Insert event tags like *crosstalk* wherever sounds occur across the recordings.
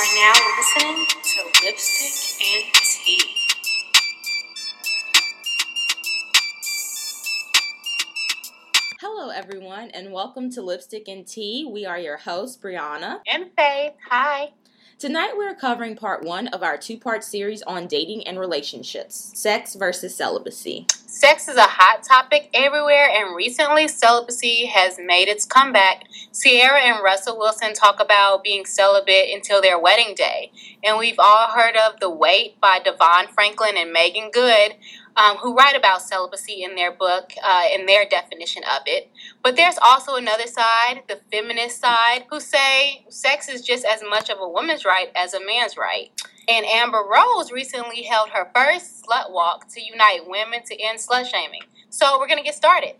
are now we're listening to Lipstick and Tea. Hello, everyone, and welcome to Lipstick and Tea. We are your hosts, Brianna. And Faith. Hi. Tonight, we're covering part one of our two part series on dating and relationships sex versus celibacy. Sex is a hot topic everywhere, and recently celibacy has made its comeback. Ciara and Russell Wilson talk about being celibate until their wedding day. And we've all heard of The Wait by DeVon Franklin and Meagan Good, um, who write about celibacy in their book, uh, in their definition of it. But there's also another side, the feminist side, who say sex is just as much of a woman's right as a man's right. And Amber Rose recently held her first slut walk to unite women to end slut shaming. So we're going to get started.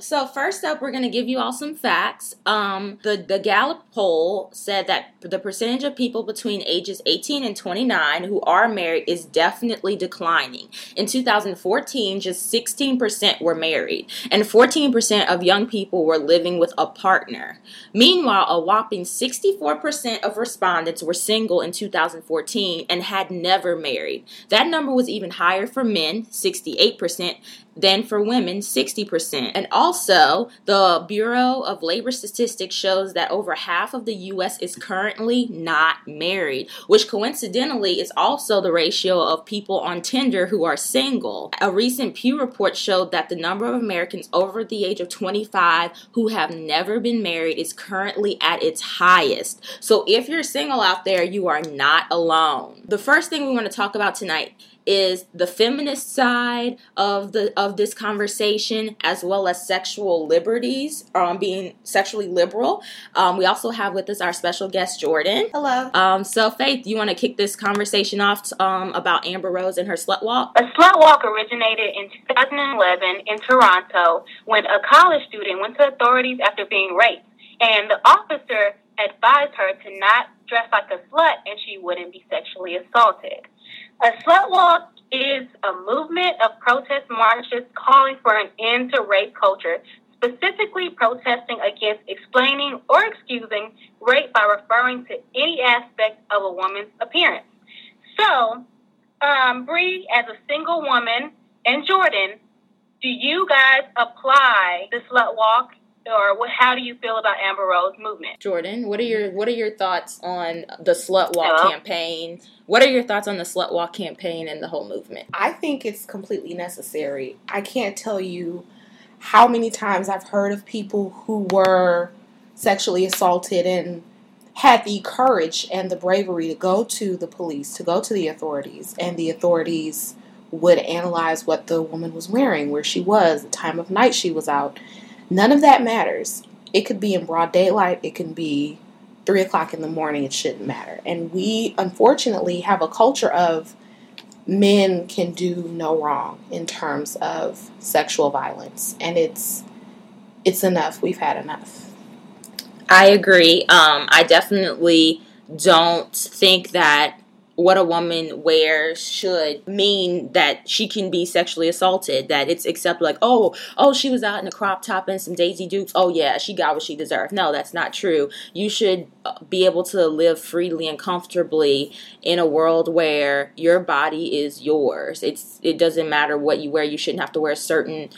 So first up, we're going to give you all some facts. Um, the the Gallup poll said that the percentage of people between ages 18 and 29 who are married is definitely declining. In 2014, just 16% were married, and 14% of young people were living with a partner. Meanwhile, a whopping 64% of respondents were single in 2014 and had never married. That number was even higher for men, 68%, than for women, 60%. And also, the Bureau of Labor Statistics shows that over half of the U.S. is currently not married, which coincidentally is also the ratio of people on Tinder who are single. A recent Pew report showed that the number of Americans over the age of 25 who have never been married is currently at its highest. So if you're single out there, you are not alone. The first thing we want to talk about tonight is the feminist side of the of this conversation as well as sexual liberties um, being sexually liberal. Um, we also have with us our special guest jordan. Hello. Um, so faith you want to kick this conversation off um, about amber rose and her slut walk? A slut walk originated in 2011 in toronto when a college student went to authorities after being raped and the officer advised her to not dress like a slut and she wouldn't be sexually assaulted a slut walk is a movement of protest marches calling for an end to rape culture, specifically protesting against explaining or excusing rape by referring to any aspect of a woman's appearance. So, um, Bree, as a single woman, and Jordan, do you guys apply the slut walk or what, how do you feel about Amber Rose movement? Jordan, what are your what are your thoughts on the slut walk Hello? campaign? What are your thoughts on the slut walk campaign and the whole movement? I think it's completely necessary. I can't tell you how many times I've heard of people who were sexually assaulted and had the courage and the bravery to go to the police, to go to the authorities, and the authorities would analyze what the woman was wearing, where she was, the time of night she was out, None of that matters. It could be in broad daylight, it can be three o'clock in the morning, it shouldn't matter. And we unfortunately have a culture of men can do no wrong in terms of sexual violence. And it's it's enough. We've had enough. I agree. Um, I definitely don't think that what a woman wears should mean that she can be sexually assaulted. That it's accepted, like, oh, oh, she was out in a crop top and some Daisy Dukes. Oh, yeah, she got what she deserved. No, that's not true. You should uh, be able to live freely and comfortably in a world where your body is yours. It's it doesn't matter what you wear. You shouldn't have to wear a certain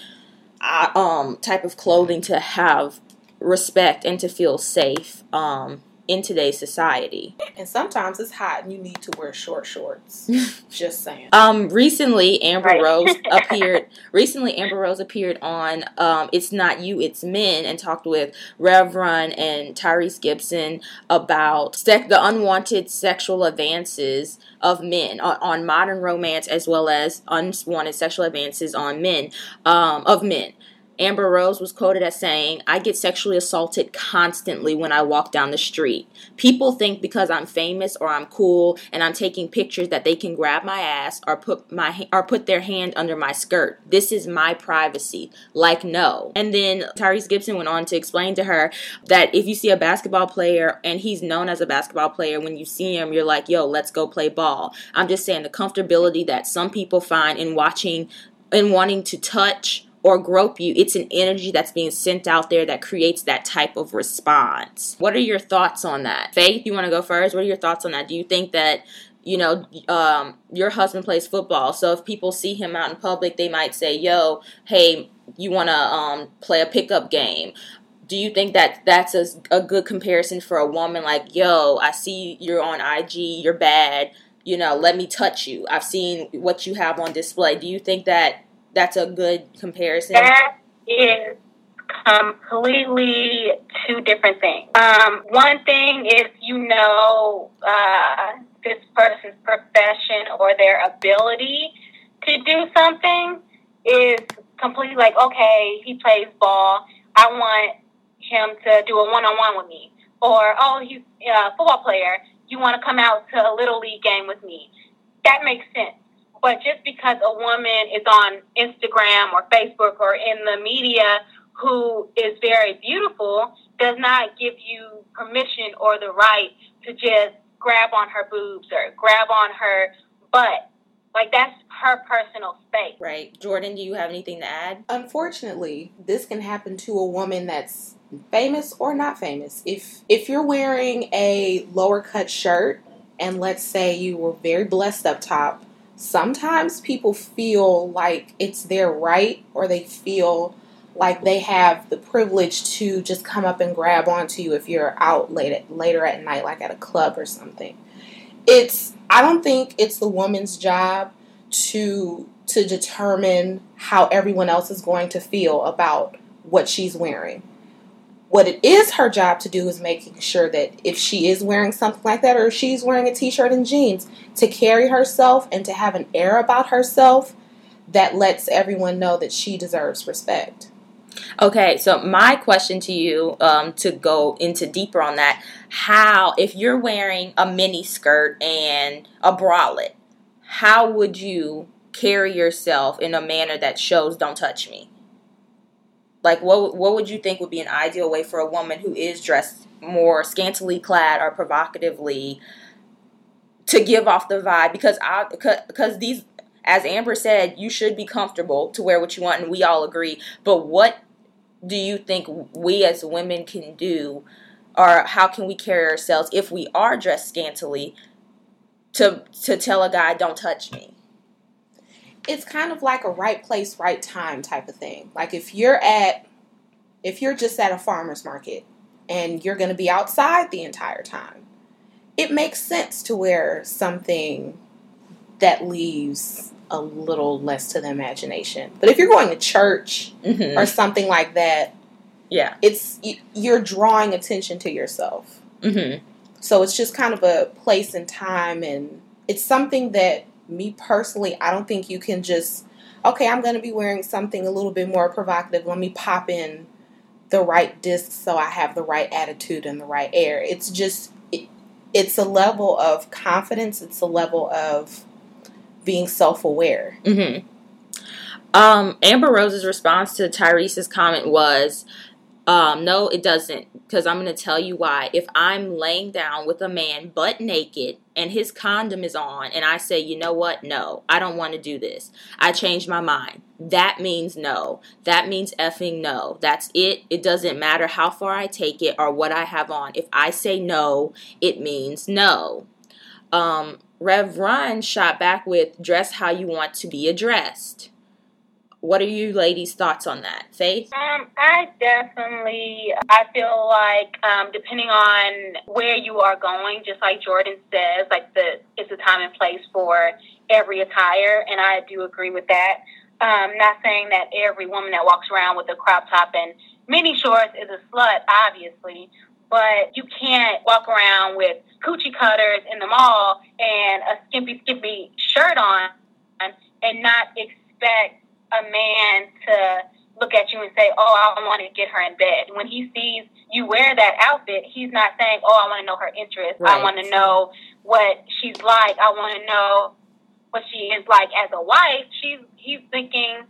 uh, um type of clothing to have respect and to feel safe. Um, in today's society. And sometimes it's hot and you need to wear short shorts. *laughs* Just saying. Um recently Amber right. Rose *laughs* appeared recently Amber Rose appeared on um It's Not You, It's Men and talked with Rev Run and Tyrese Gibson about sec- the unwanted sexual advances of men on, on, modern romance as well as unwanted sexual advances on men um, of men Amber Rose was quoted as saying, I get sexually assaulted constantly when I walk down the street. People think because I'm famous or I'm cool and I'm taking pictures that they can grab my ass or put my or put their hand under my skirt. This is my privacy. Like no. And then Tyrese Gibson went on to explain to her that if you see a basketball player and he's known as a basketball player, when you see him, you're like, yo, let's go play ball. I'm just saying the comfortability that some people find in watching in wanting to touch or grope you, it's an energy that's being sent out there that creates that type of response. What are your thoughts on that? Faith, you want to go first? What are your thoughts on that? Do you think that you know, um, your husband plays football, so if people see him out in public, they might say, "Yo, hey, you want to um, play a pickup game?" Do you think that that's a, a good comparison for a woman? Like, "Yo, I see you're on IG, you're bad. You know, let me touch you. I've seen what you have on display." Do you think that that's a good comparison? That is completely two different things. Um, one thing is you know uh, this person's profession or their ability to do something is completely like, okay, he plays ball. I want him to do a one on one with me. Or, oh, he's a football player. You want to come out to a little league game with me. That makes sense. But just because a woman is on Instagram or Facebook or in the media who is very beautiful does not give you permission or the right to just grab on her boobs or grab on her butt. Like that's her personal space. Right. Jordan, do you have anything to add? Unfortunately, this can happen to a woman that's famous or not famous. If if you're wearing a lower cut shirt and let's say you were very blessed up top, sometimes people feel like it's their right or they feel like they have the privilege to just come up and grab onto you if you're out late at, later at night, like at a club or something. It's I don't think it's the woman's job to to determine how everyone else is going to feel about what she's wearing. What it is her job to do is making sure that if she is wearing something like that or if she's wearing a t-shirt and jeans, to carry herself and to have an air about herself that lets everyone know that she deserves respect. Okay, so my question to you, um, to go into deeper on that, how if you're wearing a mini skirt and a bralette, how would you carry yourself in a manner that shows "Don't touch me"? Like, what what would you think would be an ideal way for a woman who is dressed more scantily clad or provocatively to give off the vibe? Because I because these as Amber said, you should be comfortable to wear what you want, and we all agree. But what do you think we as women can do or how can we carry ourselves if we are dressed scantily to to tell a guy don't touch me it's kind of like a right place right time type of thing like if you're at if you're just at a farmer's market and you're going to be outside the entire time it makes sense to wear something that leaves a little less to the imagination. But if you're going to church mm-hmm. or something like that, yeah, it's you're drawing attention to yourself. Mm-hmm. So it's just kind of a place and time, and it's something that me personally, I don't think you can just okay. I'm going to be wearing something a little bit more provocative. Let me pop in the right disc so I have the right attitude and the right air. It's just it, it's a level of confidence. It's a level of being self aware. Mm-hmm. Um, Amber Rose's response to Tyrese's comment was, um, no, it doesn't. Because I'm going to tell you why. If I'm laying down with a man butt naked and his condom is on, and I say, you know what? No, I don't want to do this. I changed my mind. That means no. That means effing no. That's it. It doesn't matter how far I take it or what I have on. If I say no, it means no. Um, Rev Run shot back with dress how you want to be addressed. What are you ladies' thoughts on that? Faith? Um, I definitely I feel like um, depending on where you are going, just like Jordan says, like the it's a time and place for every attire, and I do agree with that. Um, not saying that every woman that walks around with a crop top and mini shorts is a slut, obviously, but you can't walk around with coochie cutters in the mall and a skimpy, skimpy shirt on and not expect a man to look at you and say, Oh, I want to get her in bed. When he sees you wear that outfit, he's not saying, Oh, I want to know her interests. Right. I want to know what she's like. I want to know what she is like as a wife. She's he's thinking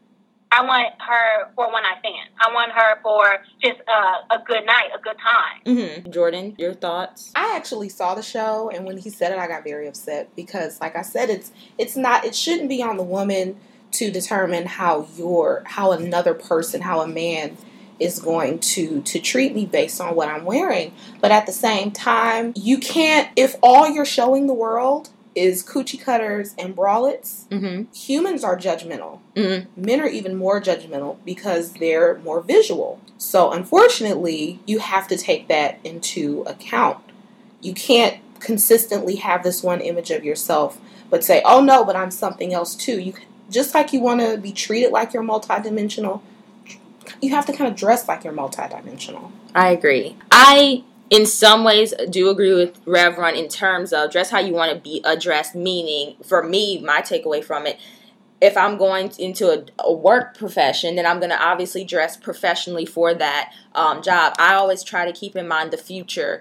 I want her for one night stand. I want her for just a, a good night, a good time. Mm-hmm. Jordan, your thoughts? I actually saw the show, and when he said it, I got very upset because, like I said, it's it's not it shouldn't be on the woman to determine how your how another person, how a man is going to to treat me based on what I'm wearing. But at the same time, you can't if all you're showing the world is coochie cutters and bralettes, Mm-hmm. humans are judgmental. Mm-hmm. Men are even more judgmental because they're more visual. So unfortunately, you have to take that into account. You can't consistently have this one image of yourself but say, "Oh no, but I'm something else too." You just like you want to be treated like you're multidimensional, you have to kind of dress like you're multidimensional. I agree. I, in some ways, do agree with Rev Run in terms of dress how you want to be addressed. Meaning, for me, my takeaway from it, if I'm going into a, a work profession, then I'm going to obviously dress professionally for that um, job. I always try to keep in mind the future.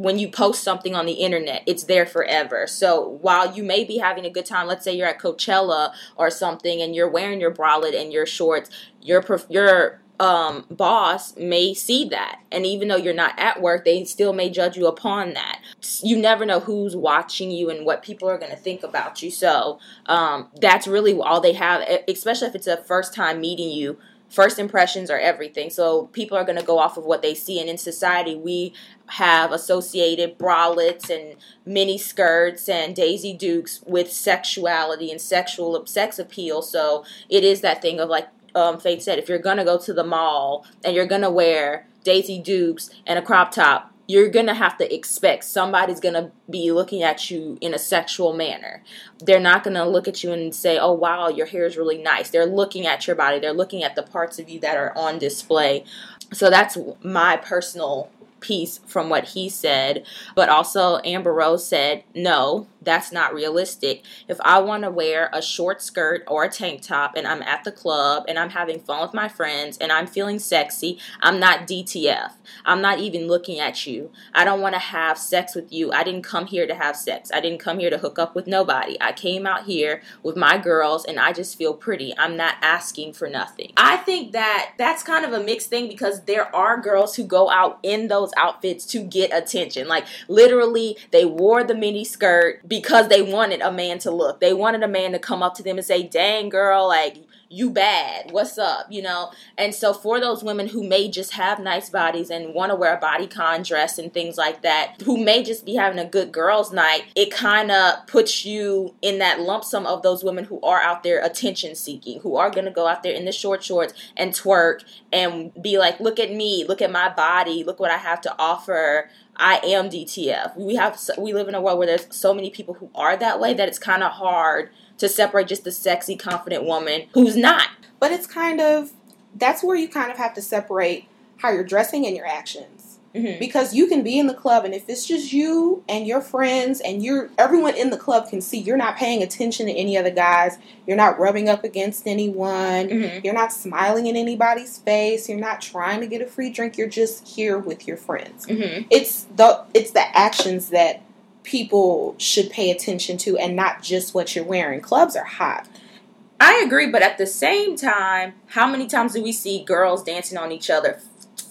When you post something on the internet, it's there forever. So while you may be having a good time, let's say you're at Coachella or something, and you're wearing your bralette and your shorts, your your um, boss may see that. And even though you're not at work, they still may judge you upon that. You never know who's watching you and what people are going to think about you. So um, that's really all they have, especially if it's a first time meeting you. First impressions are everything. So people are going to go off of what they see. And in society, we have associated bralettes and mini skirts and Daisy Dukes with sexuality and sexual sex appeal. So it is that thing of like um, Faith said, if you're gonna go to the mall and you're gonna wear Daisy Dukes and a crop top, you're gonna have to expect somebody's gonna be looking at you in a sexual manner. They're not gonna look at you and say, "Oh wow, your hair is really nice." They're looking at your body. They're looking at the parts of you that are on display. So that's my personal piece from what he said. But also, Amber Rose said, no, that's not realistic. If I want to wear a short skirt or a tank top and I'm at the club and I'm having fun with my friends and I'm feeling sexy, I'm not DTF. I'm not even looking at you. I don't want to have sex with you. I didn't come here to have sex. I didn't come here to hook up with nobody. I came out here with my girls and I just feel pretty. I'm not asking for nothing. I think that that's kind of a mixed thing because there are girls who go out in those outfits to get attention. Like literally, they wore the mini skirt because they wanted a man to look. They wanted a man to come up to them and say, "Dang girl, like you bad. What's up?" You know. And so for those women who may just have nice bodies and want to wear a bodycon dress and things like that, who may just be having a good girls' night, it kind of puts you in that lump sum of those women who are out there attention seeking, who are going to go out there in the short shorts and twerk and be like, "Look at me, look at my body, look what I have to offer." I am DTF. We have we live in a world where there's so many people who are that way that it's kind of hard to separate just the sexy, confident woman who's not. But it's kind of that's where you kind of have to separate how you're dressing and your actions. Mm-hmm. Because you can be in the club and if it's just you and your friends and you're everyone in the club can see you're not paying attention to any other guys, you're not rubbing up against anyone, Mm-hmm. you're not smiling in anybody's face, you're not trying to get a free drink, you're just here with your friends. Mm-hmm. It's the it's the actions that people should pay attention to and not just what you're wearing. Clubs are hot. I agree, but at the same time, how many times do we see girls dancing on each other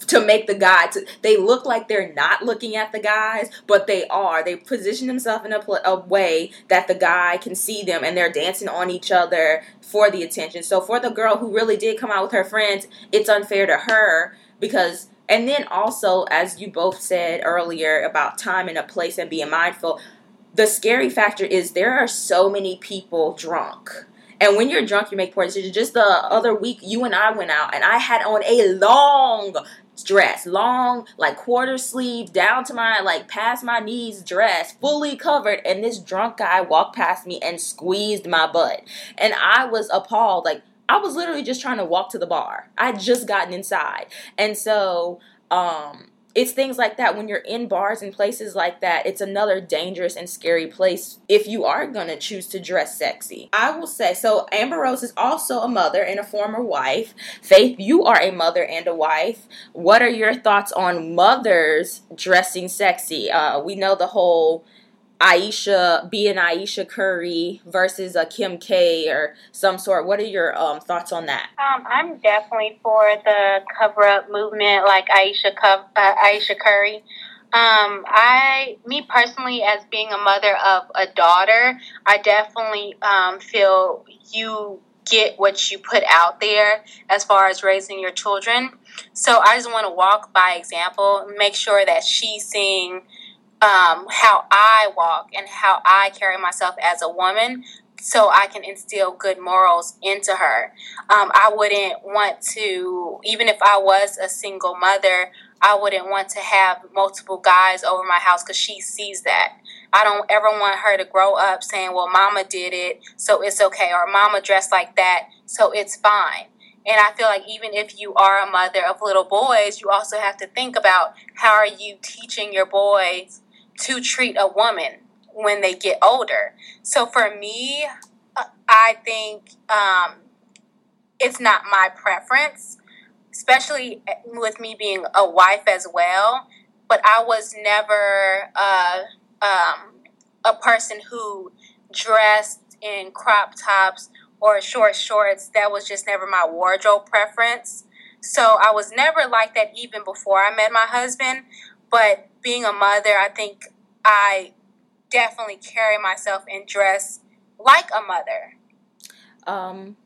to make the guy? To, they look like they're not looking at the guys, but they are. They position themselves in a, pl- a way that the guy can see them, and they're dancing on each other for the attention. So for the girl who really did come out with her friends, it's unfair to her because. And then also, as you both said earlier about time and a place and being mindful, the scary factor is there are so many people drunk. And when you're drunk, you make poor decisions. Just the other week, you and I went out, and I had on a long dress, long, like quarter sleeve, down to my, like, past my knees dress, fully covered. And this drunk guy walked past me and squeezed my butt. And I was appalled. Like, I was literally just trying to walk to the bar. I would just gotten inside. And so, um, it's things like that when you're in bars and places like that it's another dangerous and scary place if you are going to choose to dress sexy i will say so amber rose is also a mother and a former wife faith you are a mother and a wife what are your thoughts on mothers dressing sexy uh, we know the whole Ayesha being Ayesha Curry versus a Kim K or some sort. What are your um, thoughts on that? Um, I'm definitely for the cover up movement, like Ayesha uh, Ayesha Curry. Um, I, me personally, as being a mother of a daughter, I definitely um, feel you get what you put out there as far as raising your children. So I just want to walk by example, make sure that she's seeing um, how I walk and how I carry myself as a woman so I can instill good morals into her. Um, I wouldn't want to, even if I was a single mother, I wouldn't want to have multiple guys over my house because she sees that. I don't ever want her to grow up saying, well, mama did it, so it's okay, or mama dressed like that, so it's fine. And I feel like even if you are a mother of little boys, you also have to think about how are you teaching your boys to treat a woman when they get older. So for me, uh, I think um, it's not my preference, especially with me being a wife as well. But I was never uh, um, a person who dressed in crop tops or short shorts. That was just never my wardrobe preference. So I was never like that even before I met my husband. But being a mother, I think I definitely carry myself and dress like a mother. Um,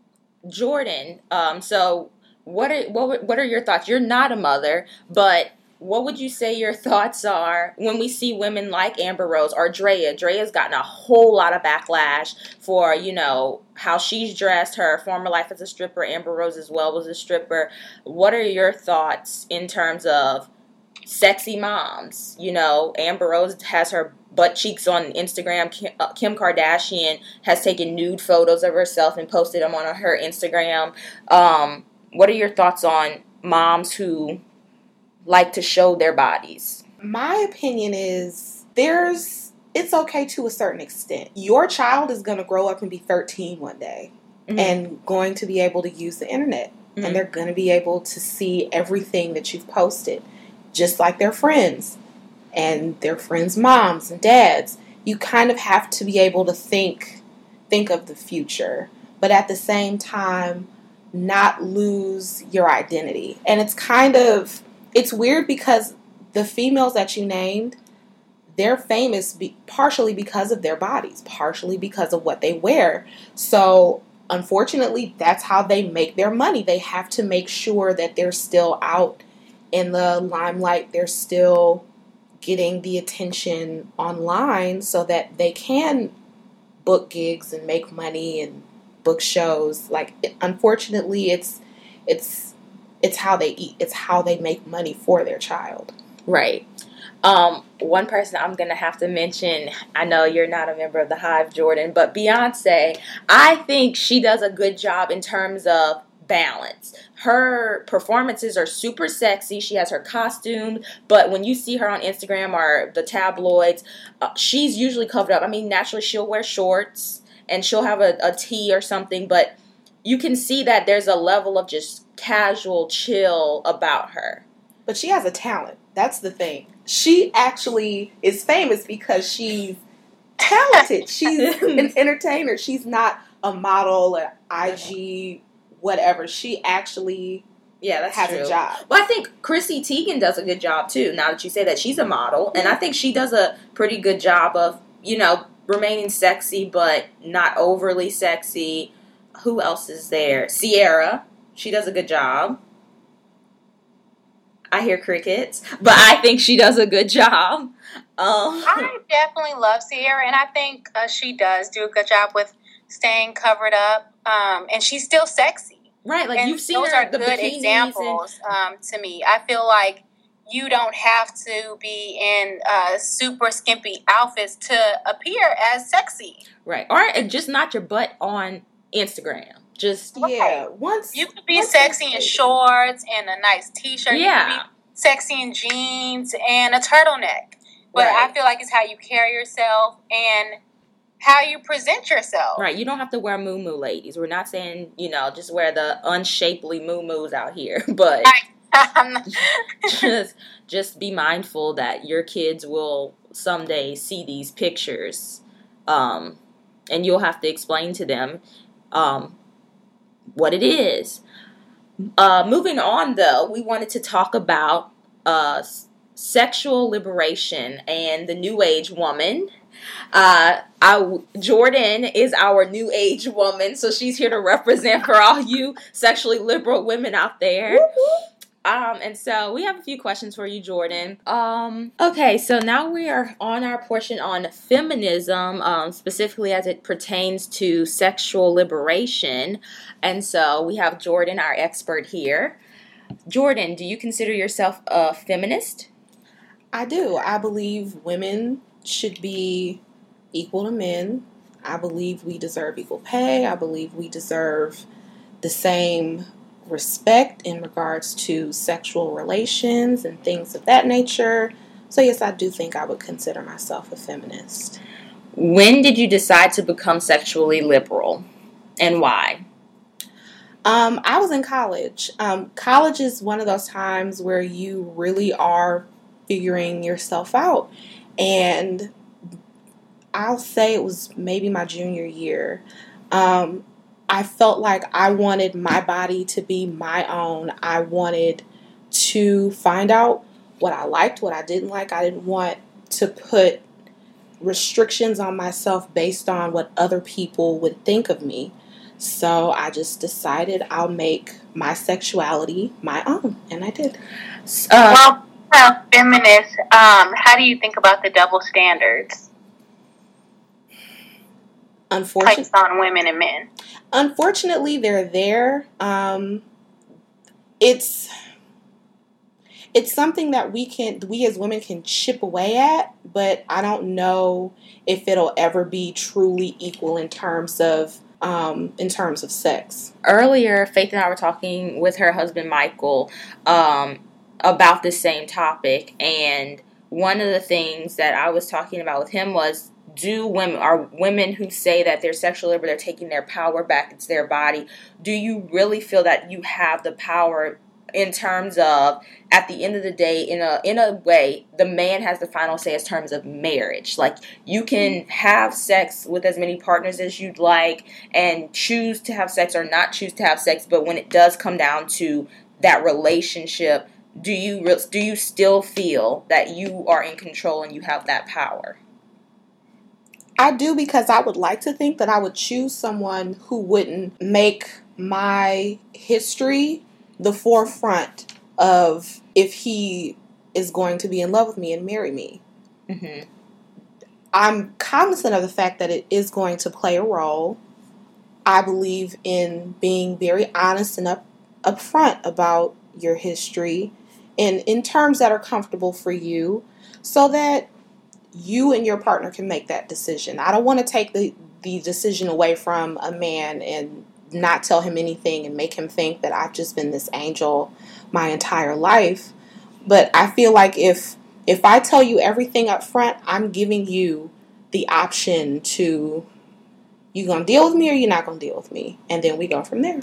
Jordan. Um, so what are what what are your thoughts? You're not a mother, but what would you say your *laughs* thoughts are when we see women like Amber Rose or Drea? Drea's gotten a whole lot of backlash for, you know, how she's dressed, her former life as a stripper. Amber Rose as well was a stripper. What are your thoughts in terms of sexy moms? You know, Amber Rose has her butt cheeks on Instagram. Uh, Kim Kardashian has taken nude photos of herself and posted them on her Instagram. Um, what are your thoughts on moms who like to show their bodies? My opinion is there's it's okay to a certain extent. Your child is going to grow up and be 13 one day mm-hmm. and going to be able to use the internet mm-hmm. and they're going to be able to see everything that you've posted just like their friends and their friends' moms and dads. You kind of have to be able to think think of the future, but at the same time not lose your identity. And it's kind of it's weird because the females that you named they're famous be- partially because of their bodies, partially because of what they wear. So, unfortunately, that's how they make their money. They have to make sure that they're still out in the limelight, they're still getting the attention online so that they can book gigs and make money and book shows. Like unfortunately, it's it's it's how they eat. It's how they make money for their child. Right. Um, one person I'm gonna have to mention. I know you're not a member of the Hive, Jordan, but Beyonce. I think she does a good job in terms of balance. Her performances are super sexy. She has her costume, but when you see her on Instagram or the tabloids, uh, she's usually covered up. I mean, naturally, she'll wear shorts and she'll have a, a tee or something, but you can see that there's a level of just casual chill about her. But she has a talent. That's the thing. She actually is famous because she's talented. She's *laughs* an entertainer. She's not a model, an IG whatever. She actually yeah, that's has true. a job. Well, I think Chrissy Teigen does a good job too. Now that you say that, she's a model, and I think she does a pretty good job of you know remaining sexy but not overly sexy. Who else is there? Ciara, she does a good job. I hear crickets, but I think she does a good job. Um, I definitely love Ciara, and I think uh, she does do a good job with staying covered up, um, and she's still sexy. Right, like and you've seen those her, are good examples and... um, to me. I feel like you don't have to be in uh, super skimpy outfits to appear as sexy. Right, or just not your butt on Instagram. Just yeah, once you could be sexy in shorts and a nice t-shirt. Yeah, sexy in jeans and a turtleneck. But right. I feel like it's how you carry yourself and how you present yourself. Right. You don't have to wear moo moo, ladies. We're not saying, you know, just wear the unshapely moo moos out here, *laughs* but *laughs* *laughs* just just be mindful that your kids will someday see these pictures. Um, and you'll have to explain to them um, what it is. Uh, moving on, though, we wanted to talk about uh, sexual liberation and the new age woman. Uh, I, Jordan is our new age woman, so she's here to represent for all you sexually liberal women out there. Um, and so we have a few questions for you, Jordan. Um, okay, so now we are on our portion on feminism, um, specifically as it pertains to sexual liberation. And so we have Jordan, our expert here. Jordan, do you consider yourself a feminist? I do. I believe women should be equal to men. I believe we deserve equal pay. I believe we deserve the same respect in regards to sexual relations and things of that nature. So, yes, I do think I would consider myself a feminist. When did you decide to become sexually liberal and why? Um, I was in college. Um, college is one of those times where you really are figuring yourself out. And I'll say it was maybe my junior year. Um, I felt like I wanted my body to be my own. I wanted to find out what I liked, what I didn't like. I didn't want to put restrictions on myself based on what other people would think of me. So I just decided I'll make my sexuality my own, and I did. Uh, well, well, feminist, um, how do you think about the double standards? Unfortunately, on women and men. Unfortunately, they're there. Um, it's it's something that we can we as women can chip away at, but I don't know if it'll ever be truly equal in terms of um, in terms of sex. Earlier, Faith and I were talking with her husband Michael um, about the same topic, and one of the things that I was talking about with him was do women are women who say that they're sexual liberal they're taking their power back into their body do you really feel that you have the power in terms of at the end of the day in a in a way the man has the final say in terms of marriage? Like you can have sex with as many partners as you'd like and choose to have sex or not choose to have sex but when it does come down to that relationship do you do you still feel that you are in control and you have that power I do because I would like to think that I would choose someone who wouldn't make my history the forefront of if he is going to be in love with me and marry me. Mm-hmm. I'm cognizant of the fact that it is going to play a role. I believe in being very honest and up upfront about your history and in terms that are comfortable for you so that you and your partner can make that decision. I don't want to take the, the decision away from a man and not tell him anything and make him think that I've just been this angel my entire life. But I feel like if if I tell you everything up front, I'm giving you the option to you gonna deal with me or you're not gonna deal with me? And then we go from there.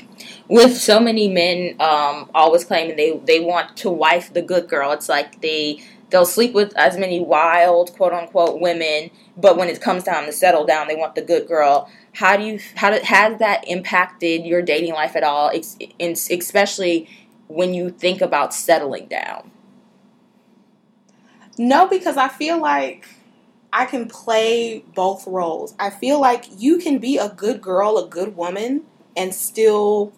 With so many men um, always claiming they they want to wife the good girl. It's like they they'll sleep with as many wild quote unquote women but when it comes time to settle down they want the good girl. How do you how did, has that impacted your dating life at all? Especially when you think about settling down. No because i feel like i can play both roles i feel like you can be a good girl a good woman and still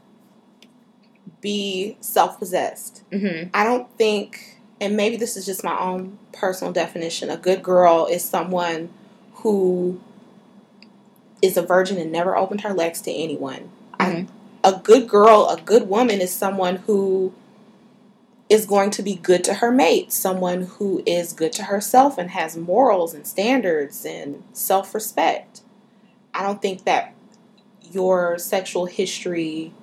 be self-possessed mm-hmm. i don't think and maybe this is just my own personal definition, a good girl is someone who is a virgin and never opened her legs to anyone. Mm-hmm. I, a good girl, a good woman is someone who is going to be good to her mate, someone who is good to herself and has morals and standards and self respect. I don't think that your sexual history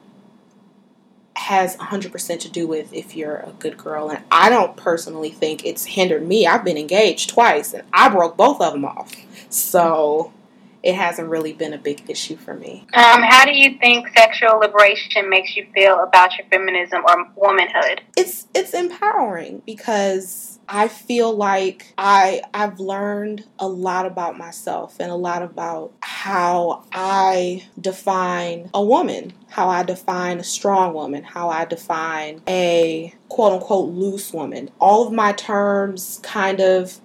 has 100% to do with if you're a good girl. And I don't personally think it's hindered me. I've been engaged twice and I broke both of them off. So it hasn't really been a big issue for me. Um, how do you think sexual liberation makes you feel about your feminism or womanhood? It's it's empowering because I feel like I I've learned a lot about myself and a lot about how I define a woman, how I define a strong woman, how I define a quote unquote loose woman. All of my terms kind of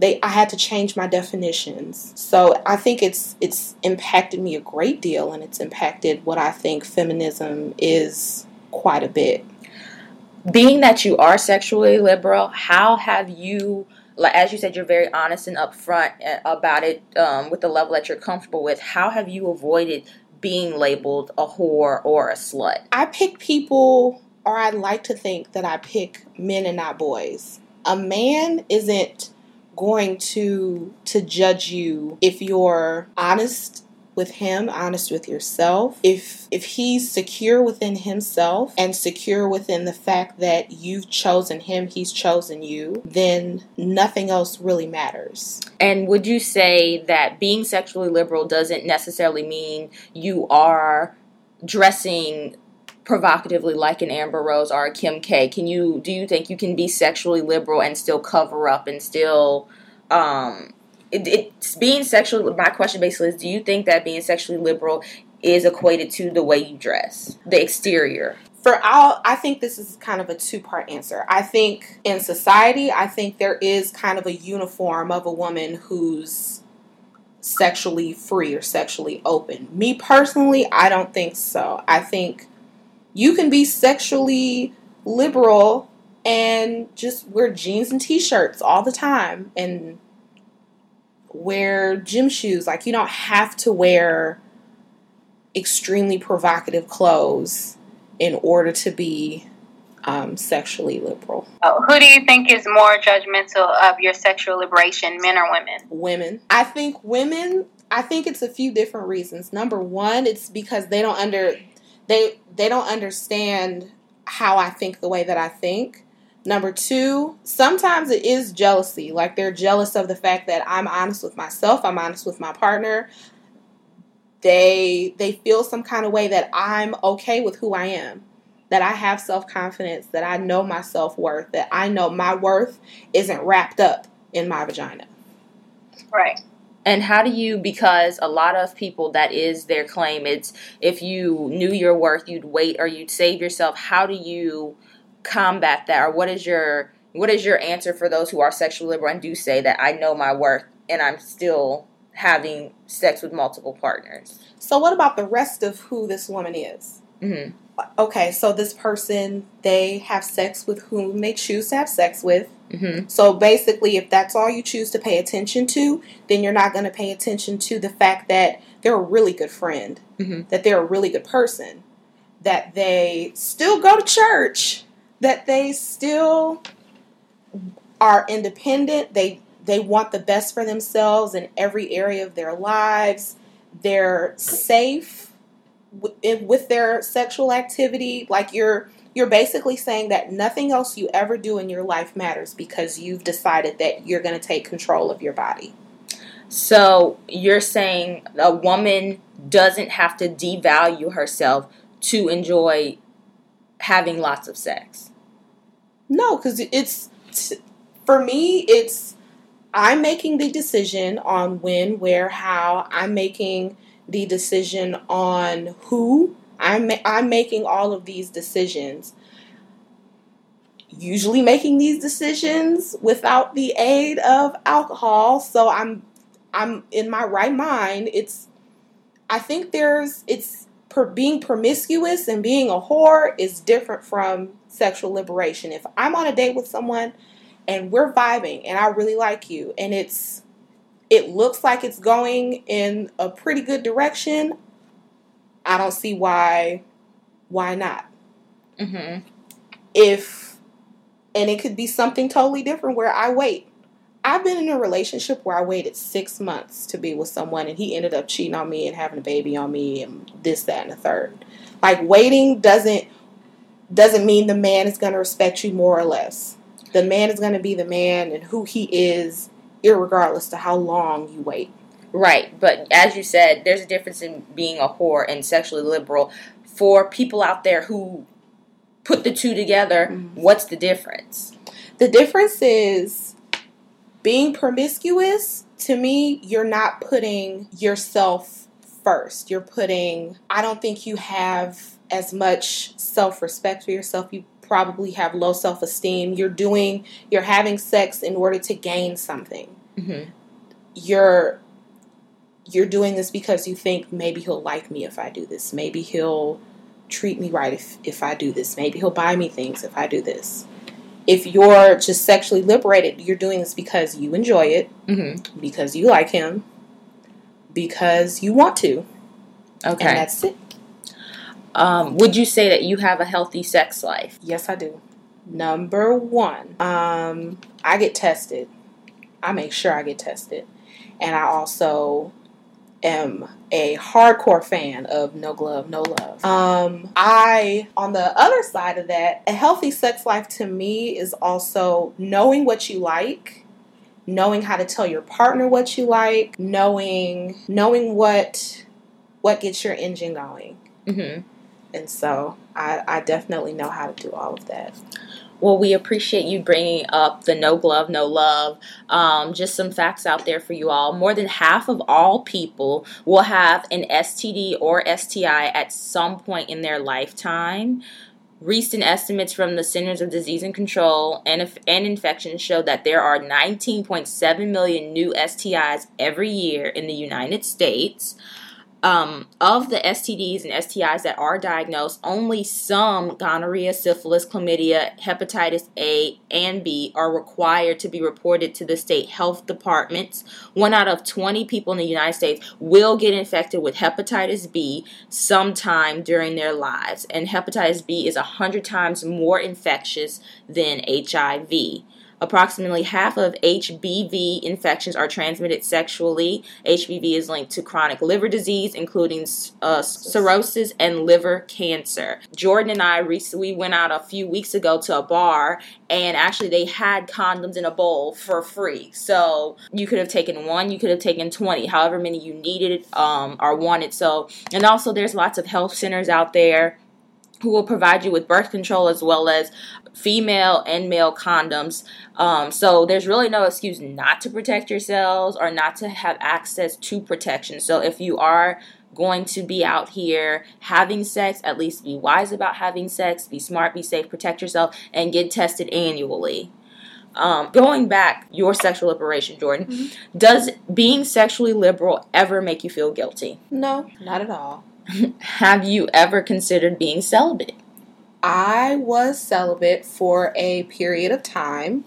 they I had to change my definitions. So I think it's it's impacted me a great deal and it's impacted what I think feminism is quite a bit. Being that you are sexually liberal, how have you like as you said you're very honest and upfront uh, about it um, with the level that you're comfortable with how have you avoided being labeled a whore or a slut i pick people or i like to think that i pick men and not boys a man isn't going to to judge you if you're honest with him, honest with yourself. If if he's secure within himself and secure within the fact that you've chosen him, he's chosen you, then nothing else really matters. And would you say that being sexually liberal doesn't necessarily mean you are dressing provocatively like an Amber Rose or a Kim K. Can you do you think you can be sexually liberal and still cover up and still um it, it's being sexually my question basically is do you think that being sexually liberal is equated to the way you dress, the exterior? for all i think this is kind of a two part answer i think in society i think there is kind of a uniform of a woman who's sexually free or sexually open me personally i don't think so i think you can be sexually liberal and just wear jeans and t-shirts all the time and wear gym shoes like you don't have to wear extremely provocative clothes in order to be um, sexually liberal. Oh, who do you think is more judgmental of your sexual liberation, men or women? Women. I think women. I think it's a few different reasons. Number one, it's because they don't under they they don't understand how I think the way that I think. Number two, sometimes it is jealousy. Like they're jealous of the fact that I'm honest with myself, I'm honest with my partner. They they feel some kind of way that I'm okay with who I am. That I have self-confidence, that I know my self-worth, that I know my worth isn't wrapped up in my vagina. Right. And how do you, because a lot of people, that is their claim, it's if you knew your worth, you'd wait or you'd save yourself. How do you combat that? Or what is your, what is your answer for those who are sexually liberal and do say that I know my worth and I'm still having sex with multiple partners? So, what about the rest of who this woman is? Mm-hmm. Okay, so this person, they have sex with whom they choose to have sex with. Mm-hmm. So basically, if that's all you choose to pay attention to, then you're not going to pay attention to the fact that they're a really good friend, Mm-hmm. that they're a really good person, that they still go to church, that they still are independent. They they want the best for themselves in every area of their lives. They're safe with, with their sexual activity. Like you're you're basically saying that nothing else you ever do in your life matters because you've decided that you're going to take control of your body. So you're saying a woman doesn't have to devalue herself to enjoy having lots of sex. No, because it's for me, it's I'm making the decision on when, where, how. I'm making the decision on who. I'm I'm making all of these decisions. Usually making these decisions without the aid of alcohol, so I'm I'm in my right mind. It's I think there's it's per, being promiscuous and being a whore is different from sexual liberation. If I'm on a date with someone and we're vibing and I really like you and it's it looks like it's going in a pretty good direction, I don't see why why not. Mm-hmm. If and it could be something totally different where I wait. I've been in a relationship where I waited six months to be with someone and he ended up cheating on me and having a baby on me and this, that, and the third. Like waiting doesn't doesn't mean the man is gonna respect you more or less. The man is gonna be the man and who he is, irregardless to how long you wait. Right, but as you said, there's a difference in being a whore and sexually liberal. For people out there who put the two together, Mhm. what's the difference? The difference is being promiscuous, to me, you're not putting yourself first. You're putting, I don't think you have as much self respect for yourself. You probably have low self esteem. You're doing, you're having sex in order to gain something. Mm-hmm. You're, you're doing this because you think maybe he'll like me if I do this. Maybe he'll treat me right if, if I do this. Maybe he'll buy me things if I do this. If you're just sexually liberated, you're doing this because you enjoy it, Mm-hmm. because you like him, because you want to, Okay. and that's it. Um, would you say that you have a healthy sex life? Yes, I do. Number one, um, I get tested. I make sure I get tested, and I also am a hardcore fan of no glove, no love. Um, I, on the other side of that, a healthy sex life to me is also knowing what you like, knowing how to tell your partner what you like, knowing knowing what what gets your engine going. Mm-hmm. And so I, I definitely know how to do all of that. Well, we appreciate you bringing up the no glove, no love. Um, just some facts out there for you all. More than half of all people will have an STD or STI at some point in their lifetime. Recent estimates from the Centers of Disease and Control and, and Infections show that there are 19.7 million new STIs every year in the United States. Um, of the STDs and STIs that are diagnosed, only some gonorrhea, syphilis, chlamydia, hepatitis A, and B are required to be reported to the state health departments. One out of 20 people in the United States will get infected with hepatitis B sometime during their lives, and hepatitis B is 100 times more infectious than HIV. Approximately half of HBV infections are transmitted sexually. HBV is linked to chronic liver disease, including uh, cirrhosis and liver cancer. Jordan and I recently went out a few weeks ago to a bar, and actually they had condoms in a bowl for free. So you could have taken one, you could have taken twenty, however many you needed um, or wanted. So, and also there's lots of health centers out there who will provide you with birth control as well as female and male condoms. Um, so there's really no excuse not to protect yourselves or not to have access to protection. So if you are going to be out here having sex, at least be wise about having sex, be smart, be safe, protect yourself, and get tested annually. Um, going back, your sexual liberation, Jordan, Mm-hmm. does being sexually liberal ever make you feel guilty? No, not at all. *laughs* Have you ever considered being celibate? I was celibate for a period of time.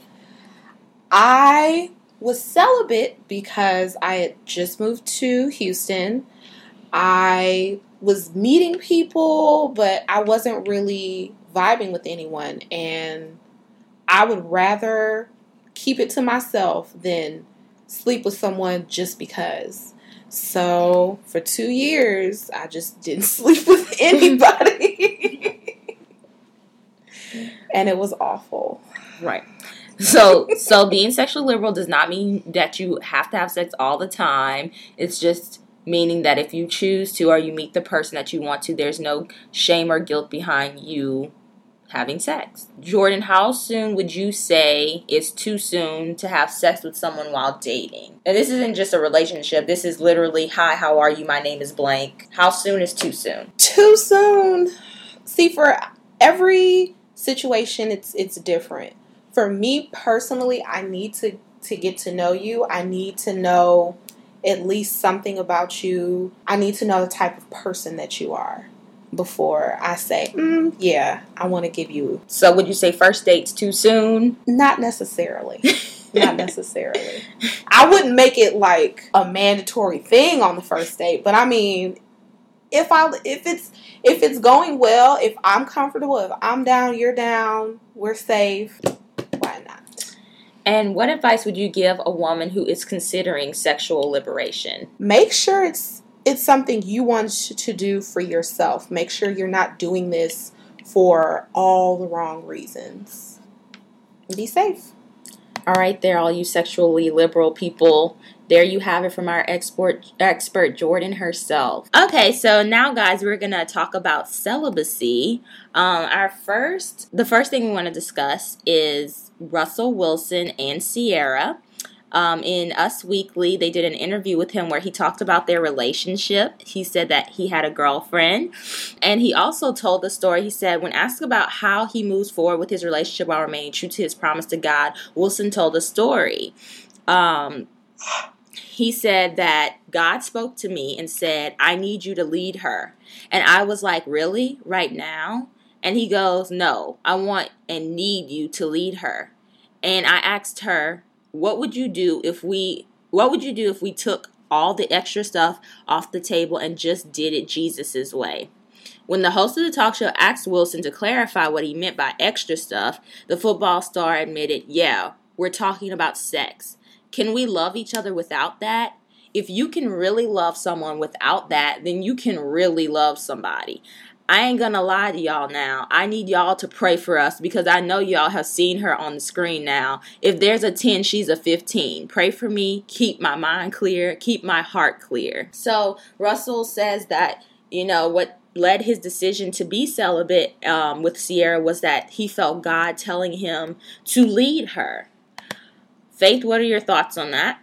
I was celibate because I had just moved to Houston. I was meeting people, but I wasn't really vibing with anyone. And I would rather keep it to myself than sleep with someone just because. So for two years, I just didn't *laughs* sleep with *laughs* anybody. *laughs* and it was awful. Right. So, so being sexually liberal does not mean that you have to have sex all the time. It's just meaning that if you choose to or you meet the person that you want to, there's no shame or guilt behind you having sex. Jordan, how soon would you say it's too soon to have sex with someone while dating? And this isn't just a relationship. This is literally, hi, how are you? My name is blank. How soon is too soon? Too soon. See, for every situation, it's it's different. For me personally, I need to to get to know you. I need to know at least something about you. I need to know the type of person that you are before I say, mm, yeah, I want to give you. So, would you say first dates too soon? Not necessarily. *laughs* Not necessarily. I wouldn't make it like a mandatory thing on the first date, but I mean, if I if it's if it's going well, if I'm comfortable, if I'm down, you're down, we're safe. Why not? And what advice would you give a woman who is considering sexual liberation? Make sure it's it's something you want to do for yourself. Make sure you're not doing this for all the wrong reasons. Be safe. All right, there, all you sexually liberal people. There you have it from our export expert Jordan herself. Okay, so now, guys, we're gonna talk about celibacy. Um, our first, the first thing we want to discuss is Russell Wilson and Ciara. Um, in Us Weekly, they did an interview with him where he talked about their relationship. He said that he had a girlfriend. And he also told the story. He said, when asked about how he moves forward with his relationship while remaining true to his promise to God, Wilson told a story. Um, he said that God spoke to me and said, I need you to lead her. And I was like, Really? Right now? And he goes, No, I want and need you to lead her. And I asked her, What would you do if we what would you do if we took all the extra stuff off the table and just did it Jesus's way? When the host of the talk show asked Wilson to clarify what he meant by extra stuff, the football star admitted, Yeah, we're talking about sex. Can we love each other without that? If you can really love someone without that, then you can really love somebody. I ain't gonna lie to y'all now. I need y'all to pray for us because I know y'all have seen her on the screen now. If there's a 10, she's a 15. Pray for me, keep my mind clear, keep my heart clear. So, Russell says that, you know, what led his decision to be celibate um, with Ciara was that he felt God telling him to lead her. Faith, what are your thoughts on that?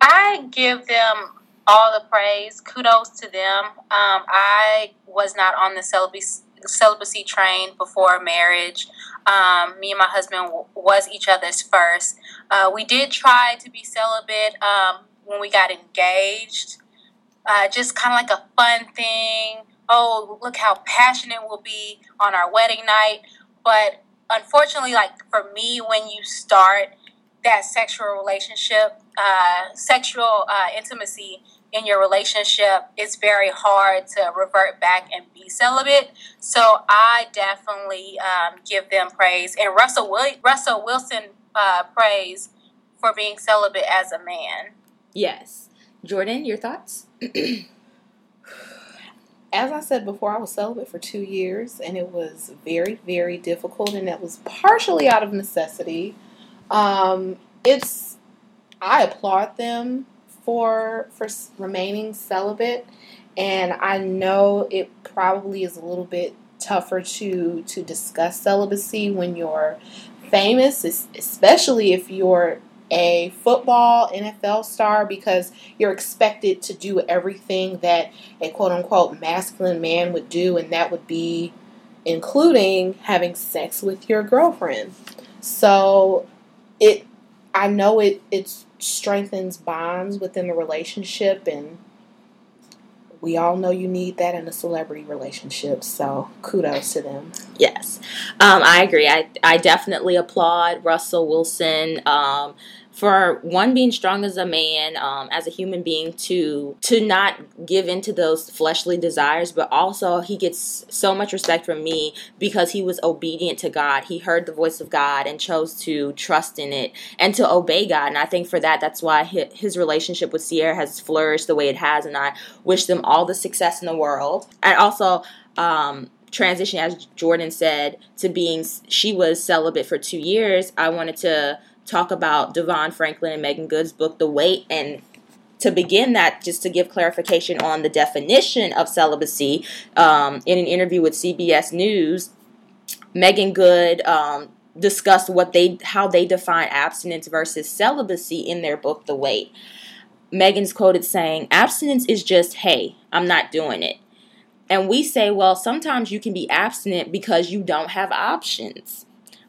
I give them all the praise. Kudos to them. Um, I was not on the celibacy, celibacy train before marriage. Um, me and my husband w- was each other's first. Uh, we did try to be celibate um, when we got engaged. Uh, just kind of like a fun thing. Oh, look how passionate we'll be on our wedding night. But unfortunately, like for me, when you start that sexual relationship, uh, sexual uh, intimacy in your relationship, it's very hard to revert back and be celibate. So I definitely um, give them praise, and Russell Will- Russell Wilson uh, praise for being celibate as a man. Yes, Jordan, your thoughts? *clears throat* as I said before, I was celibate for two years, and it was very, very difficult, and that was partially out of necessity. Um, it's I applaud them for for remaining celibate, and I know it probably is a little bit tougher to to discuss celibacy when you're famous, especially if you're a football NFL star because you're expected to do everything that a quote unquote masculine man would do, and that would be including having sex with your girlfriend. So it I know it it strengthens bonds within the relationship and we all know you need that in a celebrity relationship, so kudos to them. Yes, um, I agree. I, I definitely applaud Russell Wilson. Um, for one being strong as a man um, as a human being to to not give into those fleshly desires but also he gets so much respect from me because he was obedient to god. He heard the voice of god and chose to trust in it and to obey god. And i think for that that's why his relationship with Ciara has flourished the way it has and i wish them all the success in the world. And also um, transition as jordan said to being she was celibate for two years. I wanted to talk about DeVon Franklin and Meagan Good's book, The Wait, and to begin that, just to give clarification on the definition of celibacy, um, in an interview with CBS News, Meagan Good um, discussed what they how they define abstinence versus celibacy in their book, The Wait. Meagan's quoted saying, "Abstinence is just hey, I'm not doing it." And we say, well, sometimes you can be abstinent because you don't have options.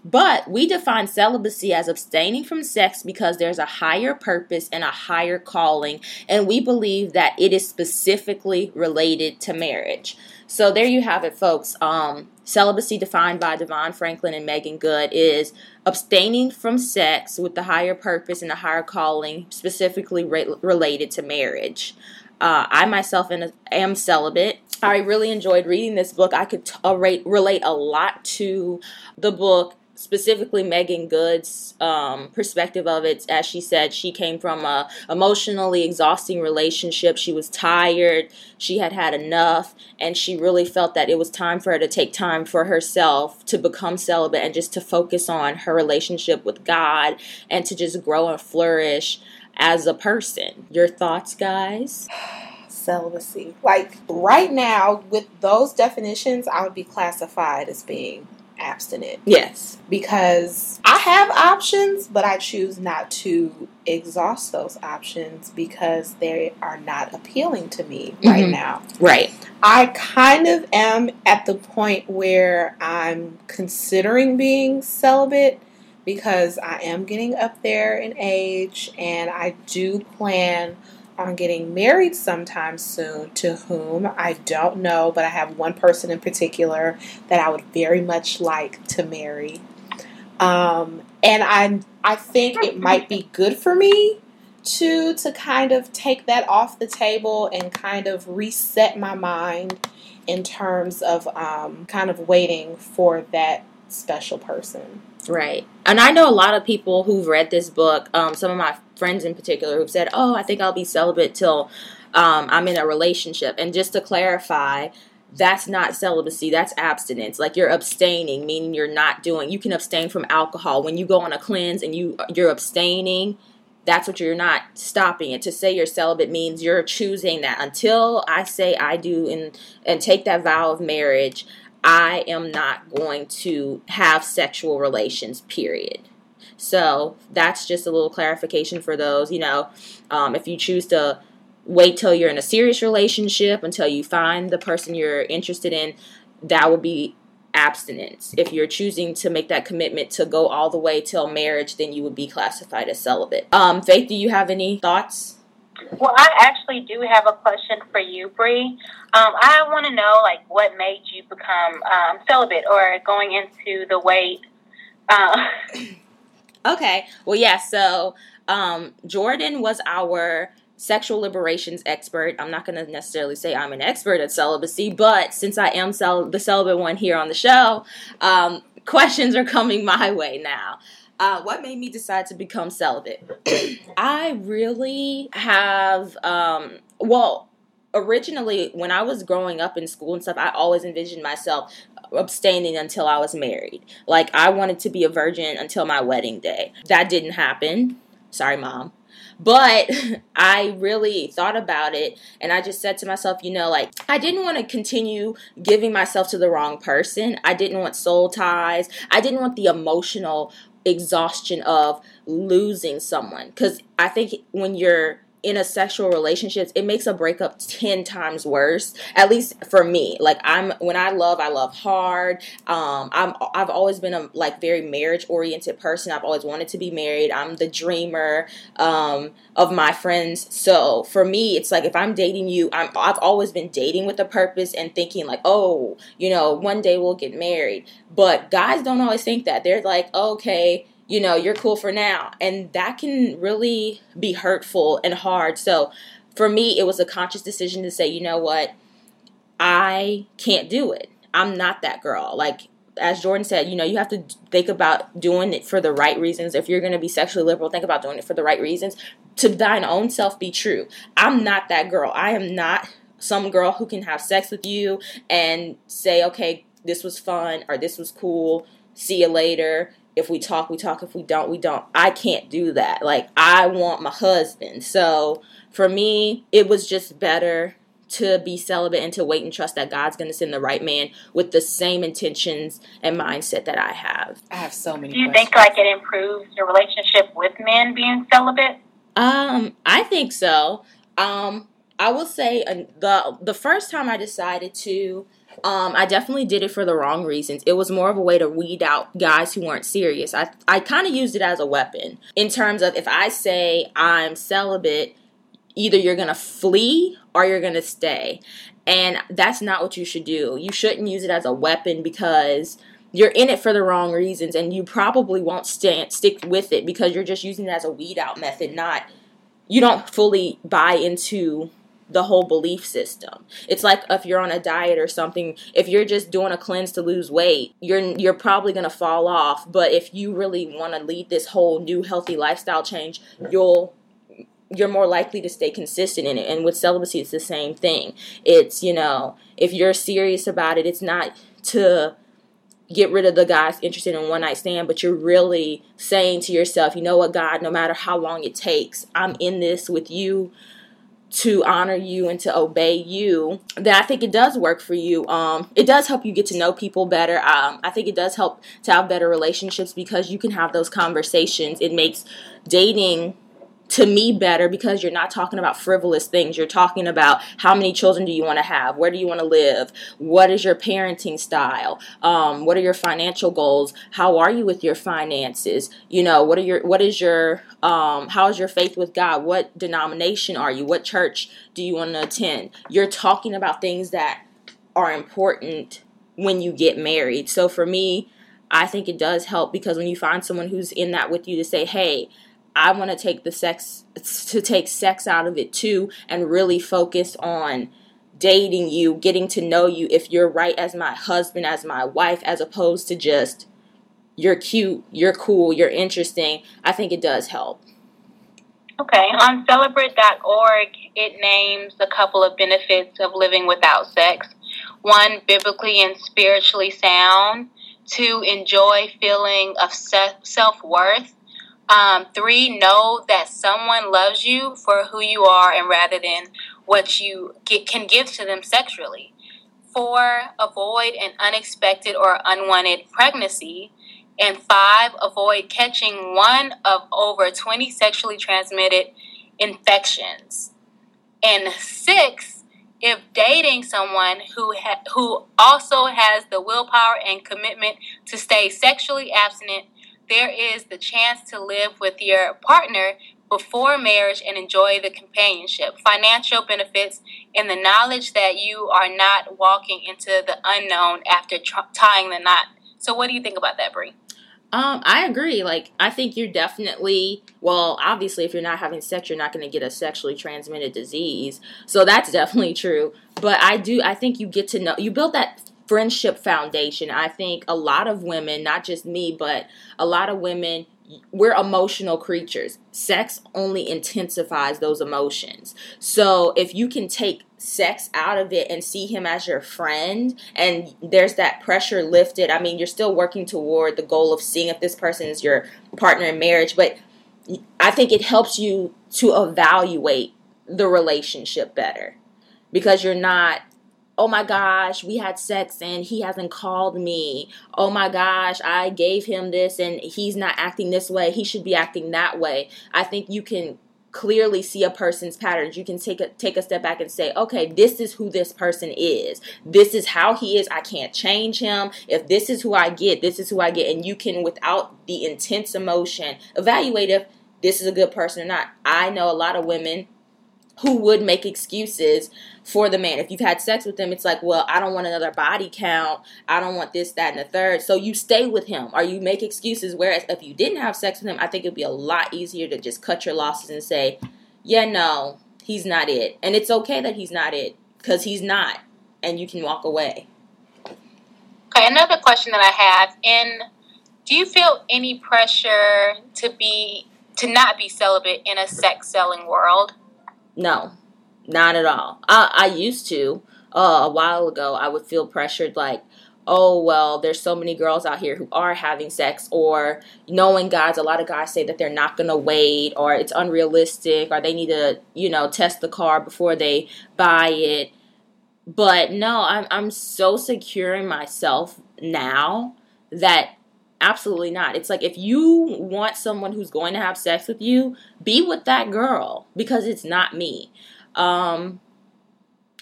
But we define celibacy as abstaining from sex because there's a higher purpose and a higher calling, and we believe that it is specifically related to marriage. So there you have it, folks. Um, celibacy defined by DeVon Franklin and Meagan Good is abstaining from sex with the higher purpose and a higher calling, specifically re- related to marriage. Uh, I myself am celibate. I really enjoyed reading this book. I could uh, relate a lot to the book specifically Meagan Good's um, perspective of it, as she said, she came from a emotionally exhausting relationship. She was tired. She had had enough, and she really felt that it was time for her to take time time for herself to become celibate and just to focus on her relationship with God and to just grow and flourish as a person. Your thoughts, guys? *sighs* Celibacy. Like right now, with those definitions, I would be classified as being abstinent Yes. because I have options, but I choose not to exhaust those options because they are not appealing to me right Mhm. now. Right. I kind of am at the point where I'm considering being celibate because I am getting up there in age and I do plan on getting married sometime soon to whom I don't know, but I have one person in particular that I would very much like to marry. Um, and I I think it might be good for me to to kind of take that off the table and kind of reset my mind in terms of um, kind of waiting for that special person. Right. And I know a lot of people who've read this book, um, some of my friends in particular, who've said, Oh, I think I'll be celibate till um, I'm in a relationship. And just to clarify, that's not celibacy, that's abstinence. Like you're abstaining, meaning you're not doing, you can abstain from alcohol. When you go on a cleanse and you, you're abstaining, that's what you're not stopping it. To say you're celibate means you're choosing that until I say I do and, and take that vow of marriage, I am not going to have sexual relations, period. So that's just a little clarification for those. You know, um, if you choose to wait till you're in a serious relationship until you find the person you're interested in, that would be abstinence. If you're choosing to make that commitment to go all the way till marriage, then you would be classified as celibate. Um, Faith, do you have any thoughts? Well, I actually do have a question for you, Bree. Um, I want to know, like, what made you become um, celibate or going into the wait. Uh, Okay. Well, yeah. So um, Jordan was our sexual liberations expert. I'm not going to necessarily say I'm an expert at celibacy, but since I am cel- the celibate one here on the show, um, questions are coming my way now. Uh, what made me decide to become celibate? *clears throat* I really have, um, well, originally when I was growing up in school and stuff, I always envisioned myself abstaining until I was married. Like I wanted to be a virgin until my wedding day. That didn't happen. Sorry, mom. But *laughs* I really thought about it and I just said to myself, you know, like I didn't want to continue giving myself to the wrong person. I didn't want soul ties. I didn't want the emotional exhaustion of losing someone cuz I think when you're in a sexual relationships it makes a breakup 10 times worse at least for me. Like i'm when i love i love hard. Um i'm i've always been a like very marriage oriented person. I've always wanted to be married. I'm the dreamer um of my friends. So for me it's like if i'm dating you i'm i've always been dating with a purpose and thinking like oh you know one day we'll get married. But guys don't always think that. They're like okay you know, you're cool for now. And that can really be hurtful and hard. So for me, it was a conscious decision to say, you know what? I can't do it. I'm not that girl. Like, as Jordan said, you know, you have to think about doing it for the right reasons. If you're going to be sexually liberal, think about doing it for the right reasons. To thine own self be true. I'm not that girl. I am not some girl who can have sex with you and say, okay, this was fun or this was cool. See you later if we talk, we talk. If we don't, we don't. I can't do that. Like, I want my husband. So, for me, it was just better to be celibate and to wait and trust that God's going to send the right man with the same intentions and mindset that I have. I have so many do you questions. think like it improves your relationship with men being celibate? Um, I think so. Um, I will say uh, the the first time I decided to um, I definitely did it for the wrong reasons. It was more of a way to weed out guys who weren't serious. I, I kind of used it as a weapon in terms of if I say I'm celibate, either you're going to flee or you're going to stay. And that's not what you should do. You shouldn't use it as a weapon because you're in it for the wrong reasons and you probably won't stand, stick with it because you're just using it as a weed out method, not, you don't fully buy into the whole belief system. It's like if you're on a diet or something, if you're just doing a cleanse to lose weight, you're you're probably going to fall off, but if you really want to lead this whole new healthy lifestyle change, you'll you're more likely to stay consistent in it. And with celibacy it's the same thing. It's, you know, if you're serious about it, it's not to get rid of the guys interested in one night stand, but you're really saying to yourself, you know what, God, no matter how long it takes, I'm in this with you to honor you and to obey you, then I think it does work for you. Um, it does help you get to know people better. Um, I think it does help to have better relationships because you can have those conversations. It makes dating to me better because you're not talking about frivolous things. You're talking about how many children do you want to have? Where do you want to live? What is your parenting style? Um, what are your financial goals? How are you with your finances? You know, what are your what is your um, how is your faith with God? What denomination are you? What church do you want to attend? You're talking about things that are important when you get married. So for me, I think it does help because when you find someone who's in that with you to say, "Hey, I want to take the sex to take sex out of it too and really focus on dating you, getting to know you if you're right as my husband, as my wife, as opposed to just you're cute, you're cool, you're interesting. I think it does help. Okay, on celebrate.org, it names a couple of benefits of living without sex. One, biblically and spiritually sound. Two, enjoy feeling of self worth. Um, three, know that someone loves you for who you are and rather than what you get, can give to them sexually. Four, avoid an unexpected or unwanted pregnancy. And five, avoid catching one of over 20 sexually transmitted infections. And six, if dating someone who ha- who also has the willpower and commitment to stay sexually abstinent there is the chance to live with your partner before marriage and enjoy the companionship, financial benefits, and the knowledge that you are not walking into the unknown after tr- tying the knot. So, what do you think about that, Brie? Um, I agree. Like, I think you're definitely, well, obviously, if you're not having sex, you're not going to get a sexually transmitted disease. So that's definitely true. But I do, I think you get to know, you build that friendship foundation. I think a lot of women, not just me, but a lot of women, we're emotional creatures. Sex only intensifies those emotions. So if you can take sex out of it and see him as your friend and there's that pressure lifted, I mean, you're still working toward the goal of seeing if this person is your partner in marriage, but I think it helps you to evaluate the relationship better because you're not oh my gosh, we had sex and he hasn't called me. Oh my gosh, I gave him this and he's not acting this way. He should be acting that way. I think you can clearly see a person's patterns. You can take a take a step back and say, "Okay, this is who this person is. This is how he is. I can't change him. If this is who I get, this is who I get." And you can without the intense emotion evaluate if this is a good person or not. I know a lot of women who would make excuses for the man. If you've had sex with him, it's like, well, I don't want another body count. I don't want this, that, and the third. So you stay with him or you make excuses. Whereas if you didn't have sex with him, I think it'd be a lot easier to just cut your losses and say, yeah, no, he's not it. And it's okay that he's not it because he's not. And you can walk away. Okay, another question that I have in do you feel any pressure to be to not be celibate in a sex selling world? No, not at all. I, I used to. Uh, a while ago, I would feel pressured like, oh, well, there's so many girls out here who are having sex, or knowing guys, a lot of guys say that they're not to wait, or it's unrealistic, or they need to, you know, test the car before they buy it. But no, I'm, I'm so secure in myself now that Absolutely not. It's like if you want someone who's going to have sex with you, be with that girl because it's not me. Um,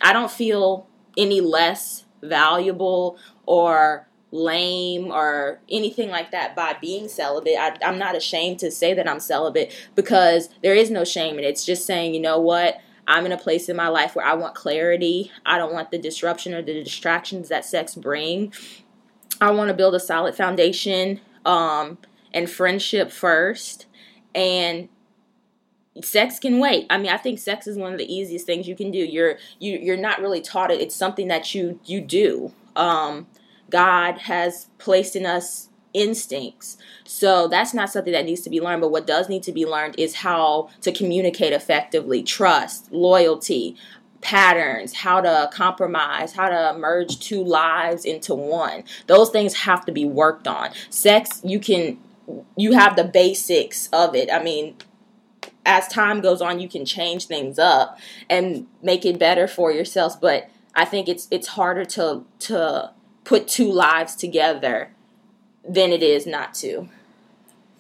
I don't feel any less valuable or lame or anything like that by being celibate. I, am not ashamed to say that I'm celibate because there is no shame in it. It's just saying, you know what? I'm in a place in my life where I want clarity. I don't want the disruption or the distractions that sex bring. I want to build a solid foundation um, and friendship first. And sex can wait. I mean, I think sex is one of the easiest things you can do. You're you you're not really taught it. It's something that you you do. Um, God has placed in us instincts. So that's not something that needs to be learned, but what does need to be learned is how to communicate effectively, trust, loyalty, patterns, how to compromise, how to merge two lives into one. Those things have to be worked on. Sex, you can you have the basics of it. I mean, as time goes on, you can change things up and make it better for yourselves, but I think it's it's harder to to put two lives together than it is not to.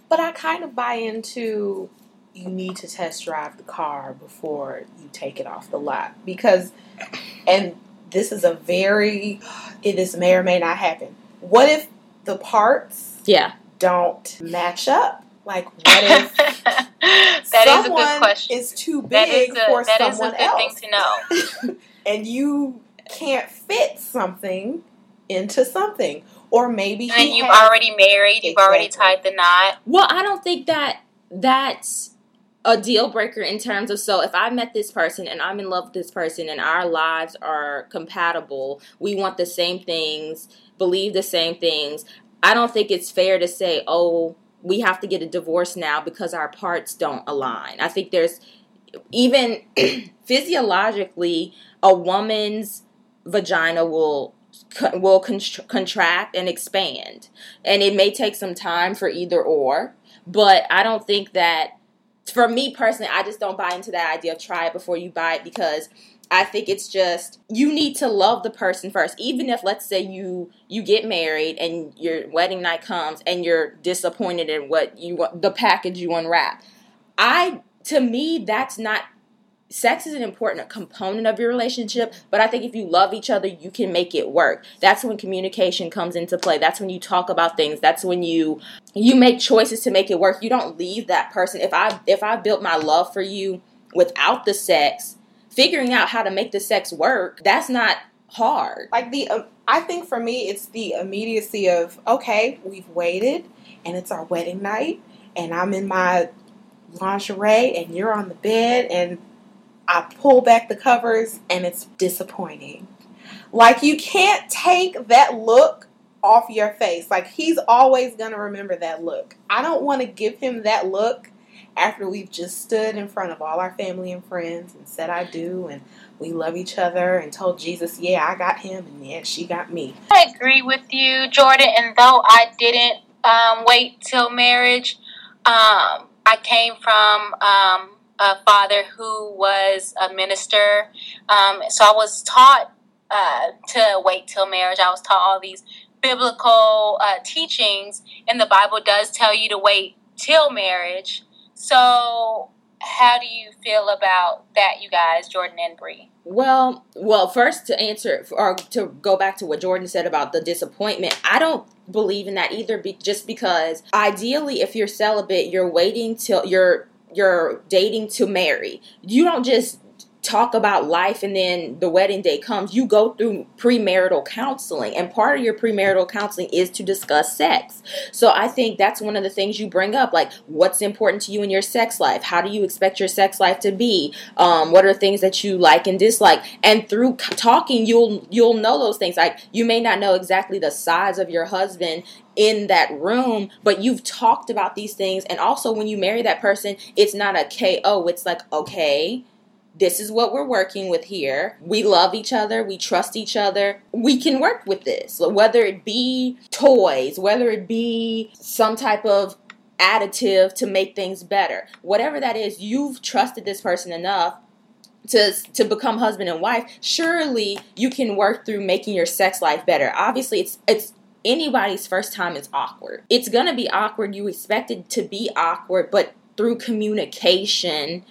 But I kind of buy into you need to test drive the car before you take it off the lot because and this is a very this may or may not happen. What if the parts Yeah. don't match up? Like what if *laughs* that is a someone good question. is too big That is a, for that is a someone good else? thing to know. *laughs* and you can't fit something into something. Or maybe And you've has- already married, you've already tied the knot. Well, I don't think that that's a deal breaker in terms of so if I met this person and I'm in love with this person and our lives are compatible, we want the same things, believe the same things. I don't think it's fair to say, "Oh, we have to get a divorce now because our parts don't align." I think there's even *clears throat* physiologically a woman's vagina will will contr- contract and expand and it may take some time for either or but i don't think that for me personally i just don't buy into that idea of try it before you buy it because i think it's just you need to love the person first. Even if let's say you you get married and your wedding night comes and you're disappointed in what you the package you unwrap. I to me that's not sex is an important component of your relationship, but I think if you love each other, you can make it work. That's when communication comes into play. That's when you talk about things. That's when you you make choices to make it work. You don't leave that person. If I if I built my love for you without the sex, figuring out how to make the sex work, that's not hard. like the um, I think for me it's the immediacy of okay, we've waited and it's our wedding night and I'm in my lingerie and you're on the bed and I pull back the covers and it's disappointing. Like you can't take that look off your face. Like he's always going to remember that look. I don't want to give him that look after we've just stood in front of all our family and friends and said I do and we love each other and told Jesus, yeah, I got him and yeah, she got me. I agree with you, Jordan. And though I didn't um, wait till marriage, um, I came from um, a father who was a minister. Um, so I was taught uh, to wait till marriage. I was taught all these biblical uh, teachings, and the Bible does tell you to wait till marriage. So, how do you feel about that, you guys, Jordan and Bree? Well, well, first to answer or to go back to what Jordan said about the disappointment, I don't believe in that either. Be, just because ideally, if you're celibate, you're waiting till you're you're dating to marry. You don't just talk about life and then the wedding day comes. You go through premarital counseling, and part of your premarital counseling is to discuss sex. So I think that's one of the things you bring up, like what's important to you in your sex life. How do you expect your sex life to be? Um, what are things that you like and dislike? And through talking, you'll you'll know those things. Like you may not know exactly the size of your husband in that room, but you've talked about these things. And also, when you marry that person, it's not a KO. It's like okay this is what we're working with here. We love each other. We trust each other. We can work with this. Whether it be toys, whether it be some type of additive to make things better, whatever that is, you've trusted this person enough to to become husband and wife. Surely you can work through making your sex life better. Obviously, it's it's anybody's first time is awkward. It's going to be awkward. You expect it to be awkward, but through communication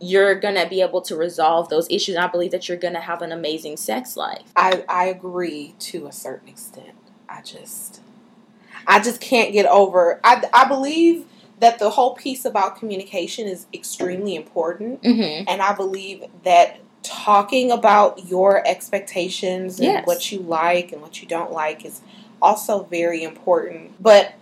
you're gonna be able to resolve those issues. I believe that you're gonna have an amazing sex life. I I agree to a certain extent. I just I just can't get over I I believe that the whole piece about communication is extremely important Mm-hmm. and I believe that talking about your expectations and Yes. what you like and what you don't like is also very important. But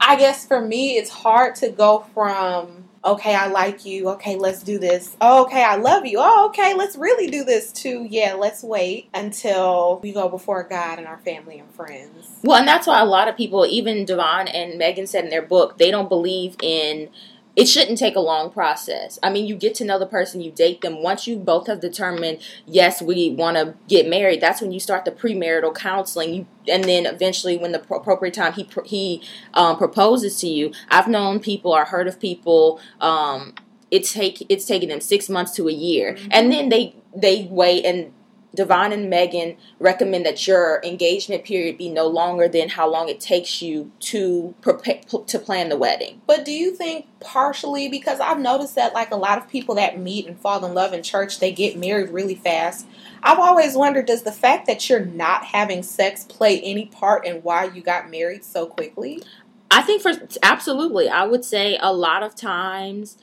I guess for me it's hard to go from okay, I like you. Okay, let's do this. Oh, okay, I love you. Oh, okay, let's really do this too. Yeah, let's wait until we go before God and our family and friends. Well, and that's why a lot of people, even DeVon and Meagan said in their book, they don't believe in it shouldn't take a long process. I mean, you get to know the person, you date them. Once you both have determined, yes, we want to get married, that's when you start the premarital counseling. You, and then eventually, when the pro- appropriate time he he um, proposes to you. I've known people or heard of people. Um, it's take it's taken them six months to a year, and then they they wait and DeVon and Meagan recommend that your engagement period be no longer than how long it takes you to prepare to plan the wedding. But do you think partially because I've noticed that like a lot of people that meet and fall in love in church, they get married really fast. I've always wondered does the fact that you're not having sex play any part in why you got married so quickly? I think for absolutely, I would say a lot of times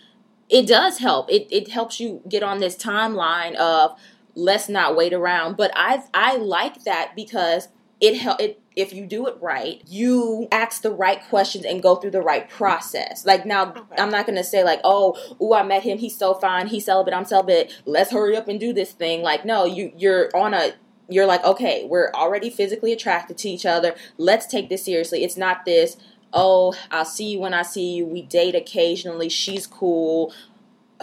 it does help. It it helps you get on this timeline of let's not wait around. But I I like that because it help it if you do it right, you ask the right questions and go through the right process. Like now, okay. I'm not gonna say like, oh, ooh, I met him, he's so fine, he's celibate, I'm celibate. Let's hurry up and do this thing. Like, no, you you're on a you're like, okay, we're already physically attracted to each other. Let's take this seriously. It's not this, oh, I'll see you when I see you. We date occasionally. She's cool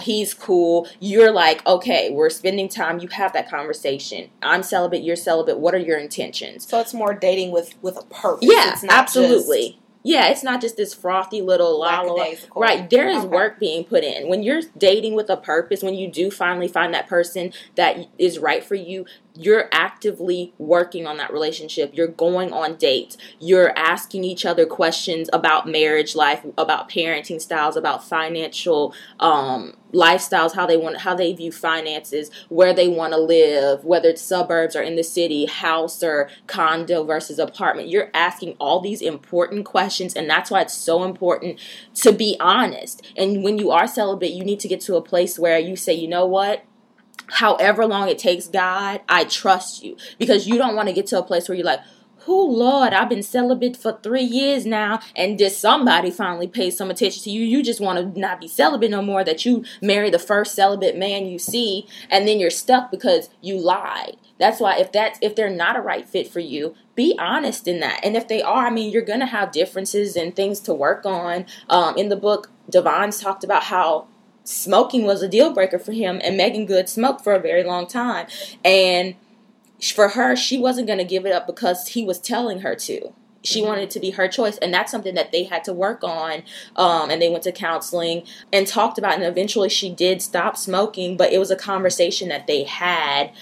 he's cool. You're like, okay, we're spending time. You have that conversation. I'm celibate. You're celibate. What are your intentions? So it's more dating with with a purpose. Yeah, absolutely. Just- yeah, it's not just this frothy little la la. Right, there is okay. work being put in. When you're dating with a purpose, when you do finally find that person that is right for you, you're actively working on that relationship. You're going on dates. You're asking each other questions about marriage life, about parenting styles, about financial um, lifestyles, how they want, how they view finances, where they want to live, whether it's suburbs or in the city, house or condo versus apartment. You're asking all these important questions, and that's why it's so important to be honest. And when you are celibate, you need to get to a place where you say, you know what however long it takes, God, I trust you. Because you don't want to get to a place where you're like, oh Lord, I've been celibate for three years now, and did somebody finally pay some attention to you? You just want to not be celibate no more, that you marry the first celibate man you see, and then you're stuck because you lied. That's why if that's if they're not a right fit for you, be honest in that. And if they are, I mean, you're gonna have differences and things to work on. Um, in the book, DeVon's talked about how smoking was a deal breaker for him, and Meagan Good smoked for a very long time. And for her, she wasn't going to give it up because he was telling her to. She mm-hmm. wanted it to be her choice, and that's something that they had to work on. Um, and they went to counseling and talked about, and eventually she did stop smoking. But it was a conversation that they had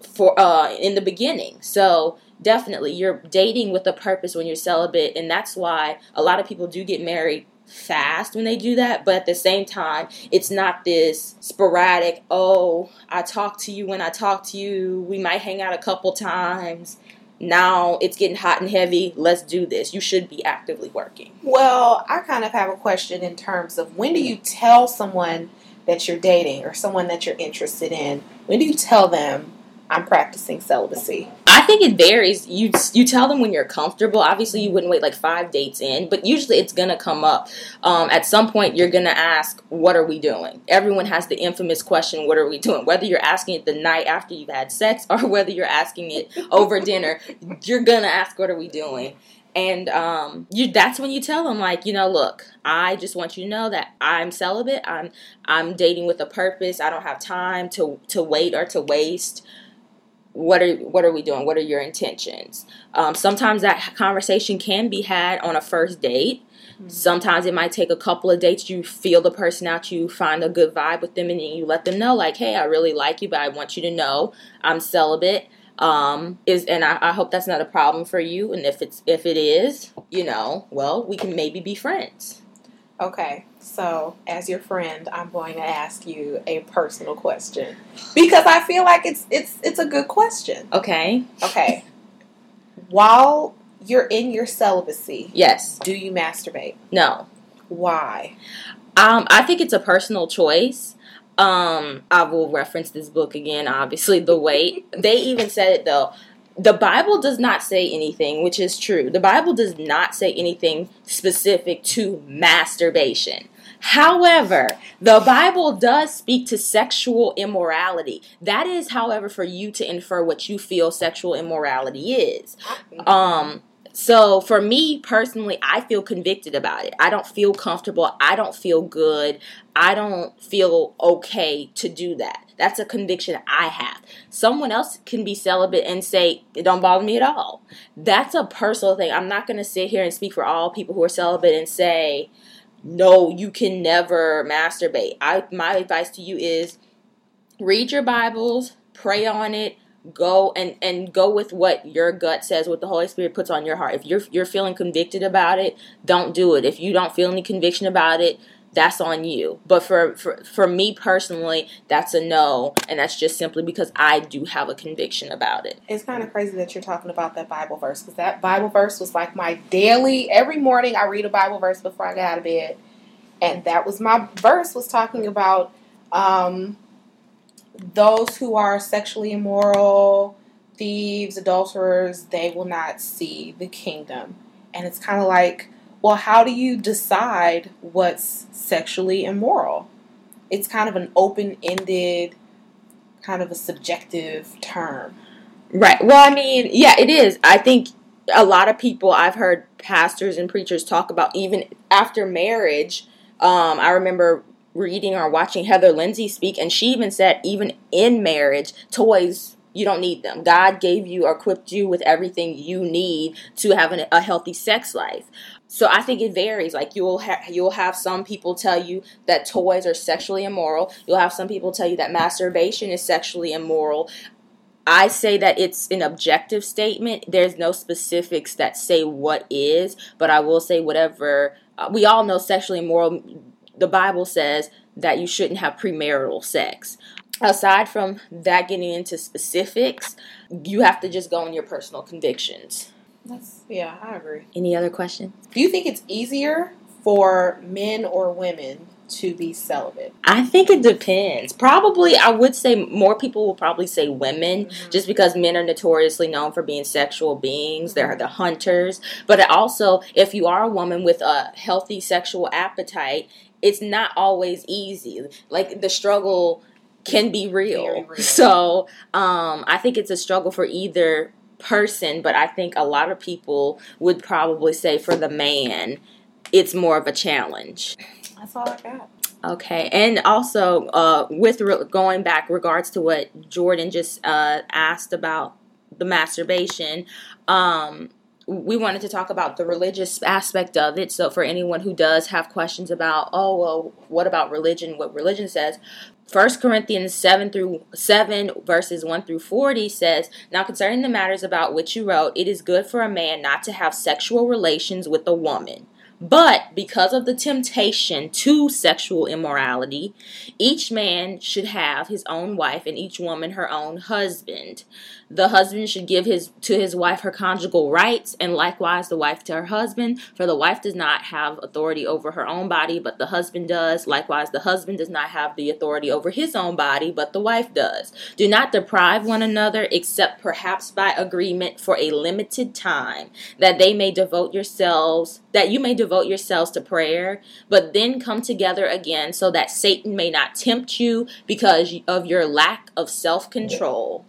for uh, in the beginning. So definitely, you're dating with a purpose when you're celibate, and that's why a lot of people do get married fast when they do that, but at the same time, it's not this sporadic, oh, I talk to you when I talk to you, we might hang out a couple times. Now it's getting hot and heavy. Let's do this. You should be actively working. Well, I kind of have a question in terms of when do you tell someone that you're dating or someone that you're interested in? When do you tell them I'm practicing celibacy? I think it varies. You you tell them when you're comfortable. Obviously, you wouldn't wait like five dates in, but usually it's gonna come up. Um, at some point, you're gonna ask, "What are we doing?" Everyone has the infamous question, "What are we doing?" Whether you're asking it the night after you've had sex or *laughs* whether you're asking it over dinner, you're gonna ask, "What are we doing?" and um, you that's when you tell them like you know look i just want you to know that i'm celibate i'm i'm dating with a purpose i don't have time to to wait or to waste what are what are we doing? What are your intentions? Um, sometimes that conversation can be had on a first date. Mm-hmm. Sometimes it might take a couple of dates. You feel the person out, you find a good vibe with them, and then you let them know, like, "Hey, I really like you, but I want you to know I'm celibate." Um, is and I, I hope that's not a problem for you. And if it's if it is, you know, well, we can maybe be friends. Okay, so as your friend, I'm going to ask you a personal question because I feel like it's it's it's a good question. Okay. Okay. While you're in your celibacy, yes, do you masturbate? No. Why? Um, I think it's a personal choice. Um, I will reference this book again, obviously, The Wait. they even said it though the Bible does not say anything, which is true. The Bible does not say anything specific to masturbation. However, the Bible does speak to sexual immorality. That is, however, for you to infer what you feel sexual immorality is. Um, So for me personally, I feel convicted about it. I don't feel comfortable. I don't feel good. I don't feel okay to do that. That's a conviction I have. Someone else can be celibate and say, it don't bother me at all. That's a personal thing. I'm not going to sit here and speak for all people who are celibate and say, no, you can never masturbate. I my advice to you is read your Bibles, pray on it, go and and go with what your gut says what the holy spirit puts on your heart. If you're you're feeling convicted about it don't do it. If you don't feel any conviction about it that's on you. But for for, for me personally that's a no and that's just simply because i do have a conviction about it. It's kind of crazy that you're talking about that Bible verse because that Bible verse was like my daily. Every morning I read a Bible verse before I get out of bed, and that was my verse was talking about um, those who are sexually immoral, thieves, adulterers. They will not see the kingdom, and it's kind of like, well, how do you decide what's sexually immoral? It's kind of an open-ended, kind of a subjective term. Right. Well, I mean, yeah, it is. I think a lot of people I've heard pastors and preachers talk about even after marriage. Um, I remember reading or watching Heather Lindsay speak, and she even said, even in marriage, toys you don't need them. God gave you or equipped you with everything you need to have an, a healthy sex life. So I think it varies. Like you'll ha- you'll have some people tell you that toys are sexually immoral. You'll have some people tell you that masturbation is sexually immoral. I say that it's an objective statement. There's no specifics that say what is, but I will say whatever. Uh, we all know sexually immoral. The Bible says that you shouldn't have premarital sex. Aside from that getting into specifics, you have to just go on your personal convictions. That's yeah, I agree. Any other questions? Do you think it's easier for men or women to be celibate? I think it depends. Probably, I would say more people will probably say women, Mhm. just because men are notoriously known for being sexual beings. They're the hunters. But also, if you are a woman with a healthy sexual appetite, it's not always easy. Like the struggle can be real. Real. *laughs* So, um, I think it's a struggle for either person, but I think a lot of people would probably say for the man, it's more of a challenge. That's all I got. Okay, and also uh, with re- going back regards to what Jordan just uh, asked about the masturbation, um, we wanted to talk about the religious aspect of it. So for anyone who does have questions about, oh well, what about religion? What religion says? First Corinthians seven through seven verses one through forty says, Now concerning the matters about which you wrote, it is good for a man not to have sexual relations with a woman. But because of the temptation to sexual immorality, each man should have his own wife and each woman her own husband. The husband should give his to his wife her conjugal rights and likewise the wife to her husband, for the wife does not have authority over her own body, but the husband does. Likewise the husband does not have the authority over his own body, but the wife does. Do not deprive one another except perhaps by agreement for a limited time, that they may devote yourselves that you may devote yourselves to prayer, but then come together again so that Satan may not tempt you because of your lack of self control.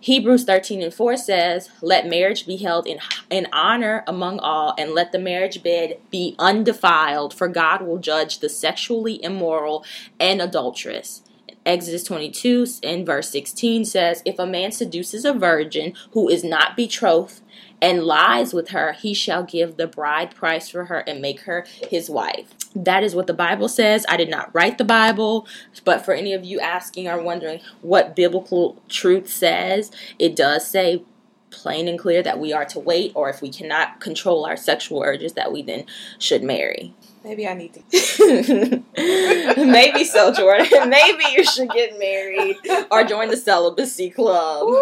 Hebrews 13 and 4 says, Let marriage be held in, in honor among all, and let the marriage bed be undefiled, for God will judge the sexually immoral and adulterous. Exodus 22 and verse 16 says, If a man seduces a virgin who is not betrothed and lies with her, he shall give the bride price for her and make her his wife. That is what the Bible says. I did not write the Bible, but for any of you asking or wondering what biblical truth says, it does say plain and clear that we are to wait, or if we cannot control our sexual urges, that we then should marry. Maybe I need to. *laughs* Maybe so, Jordan. *laughs* Maybe you should get married or join the celibacy club.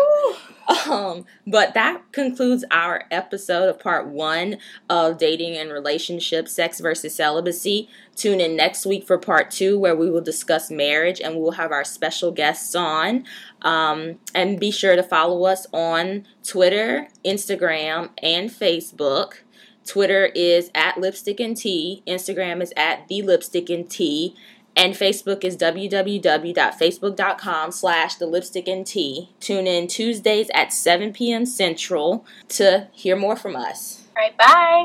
Um, but that concludes our episode of part one of dating and relationships, sex versus celibacy. Tune in next week for part two, where we will discuss marriage and we will have our special guests on. Um, and be sure to follow us on Twitter, Instagram, and Facebook. Twitter is at lipstick and tea. Instagram is at the lipstick and tea. And Facebook is www.facebook.com slash the lipstick and tea. Tune in Tuesdays at 7 p.m. Central to hear more from us. All right, bye.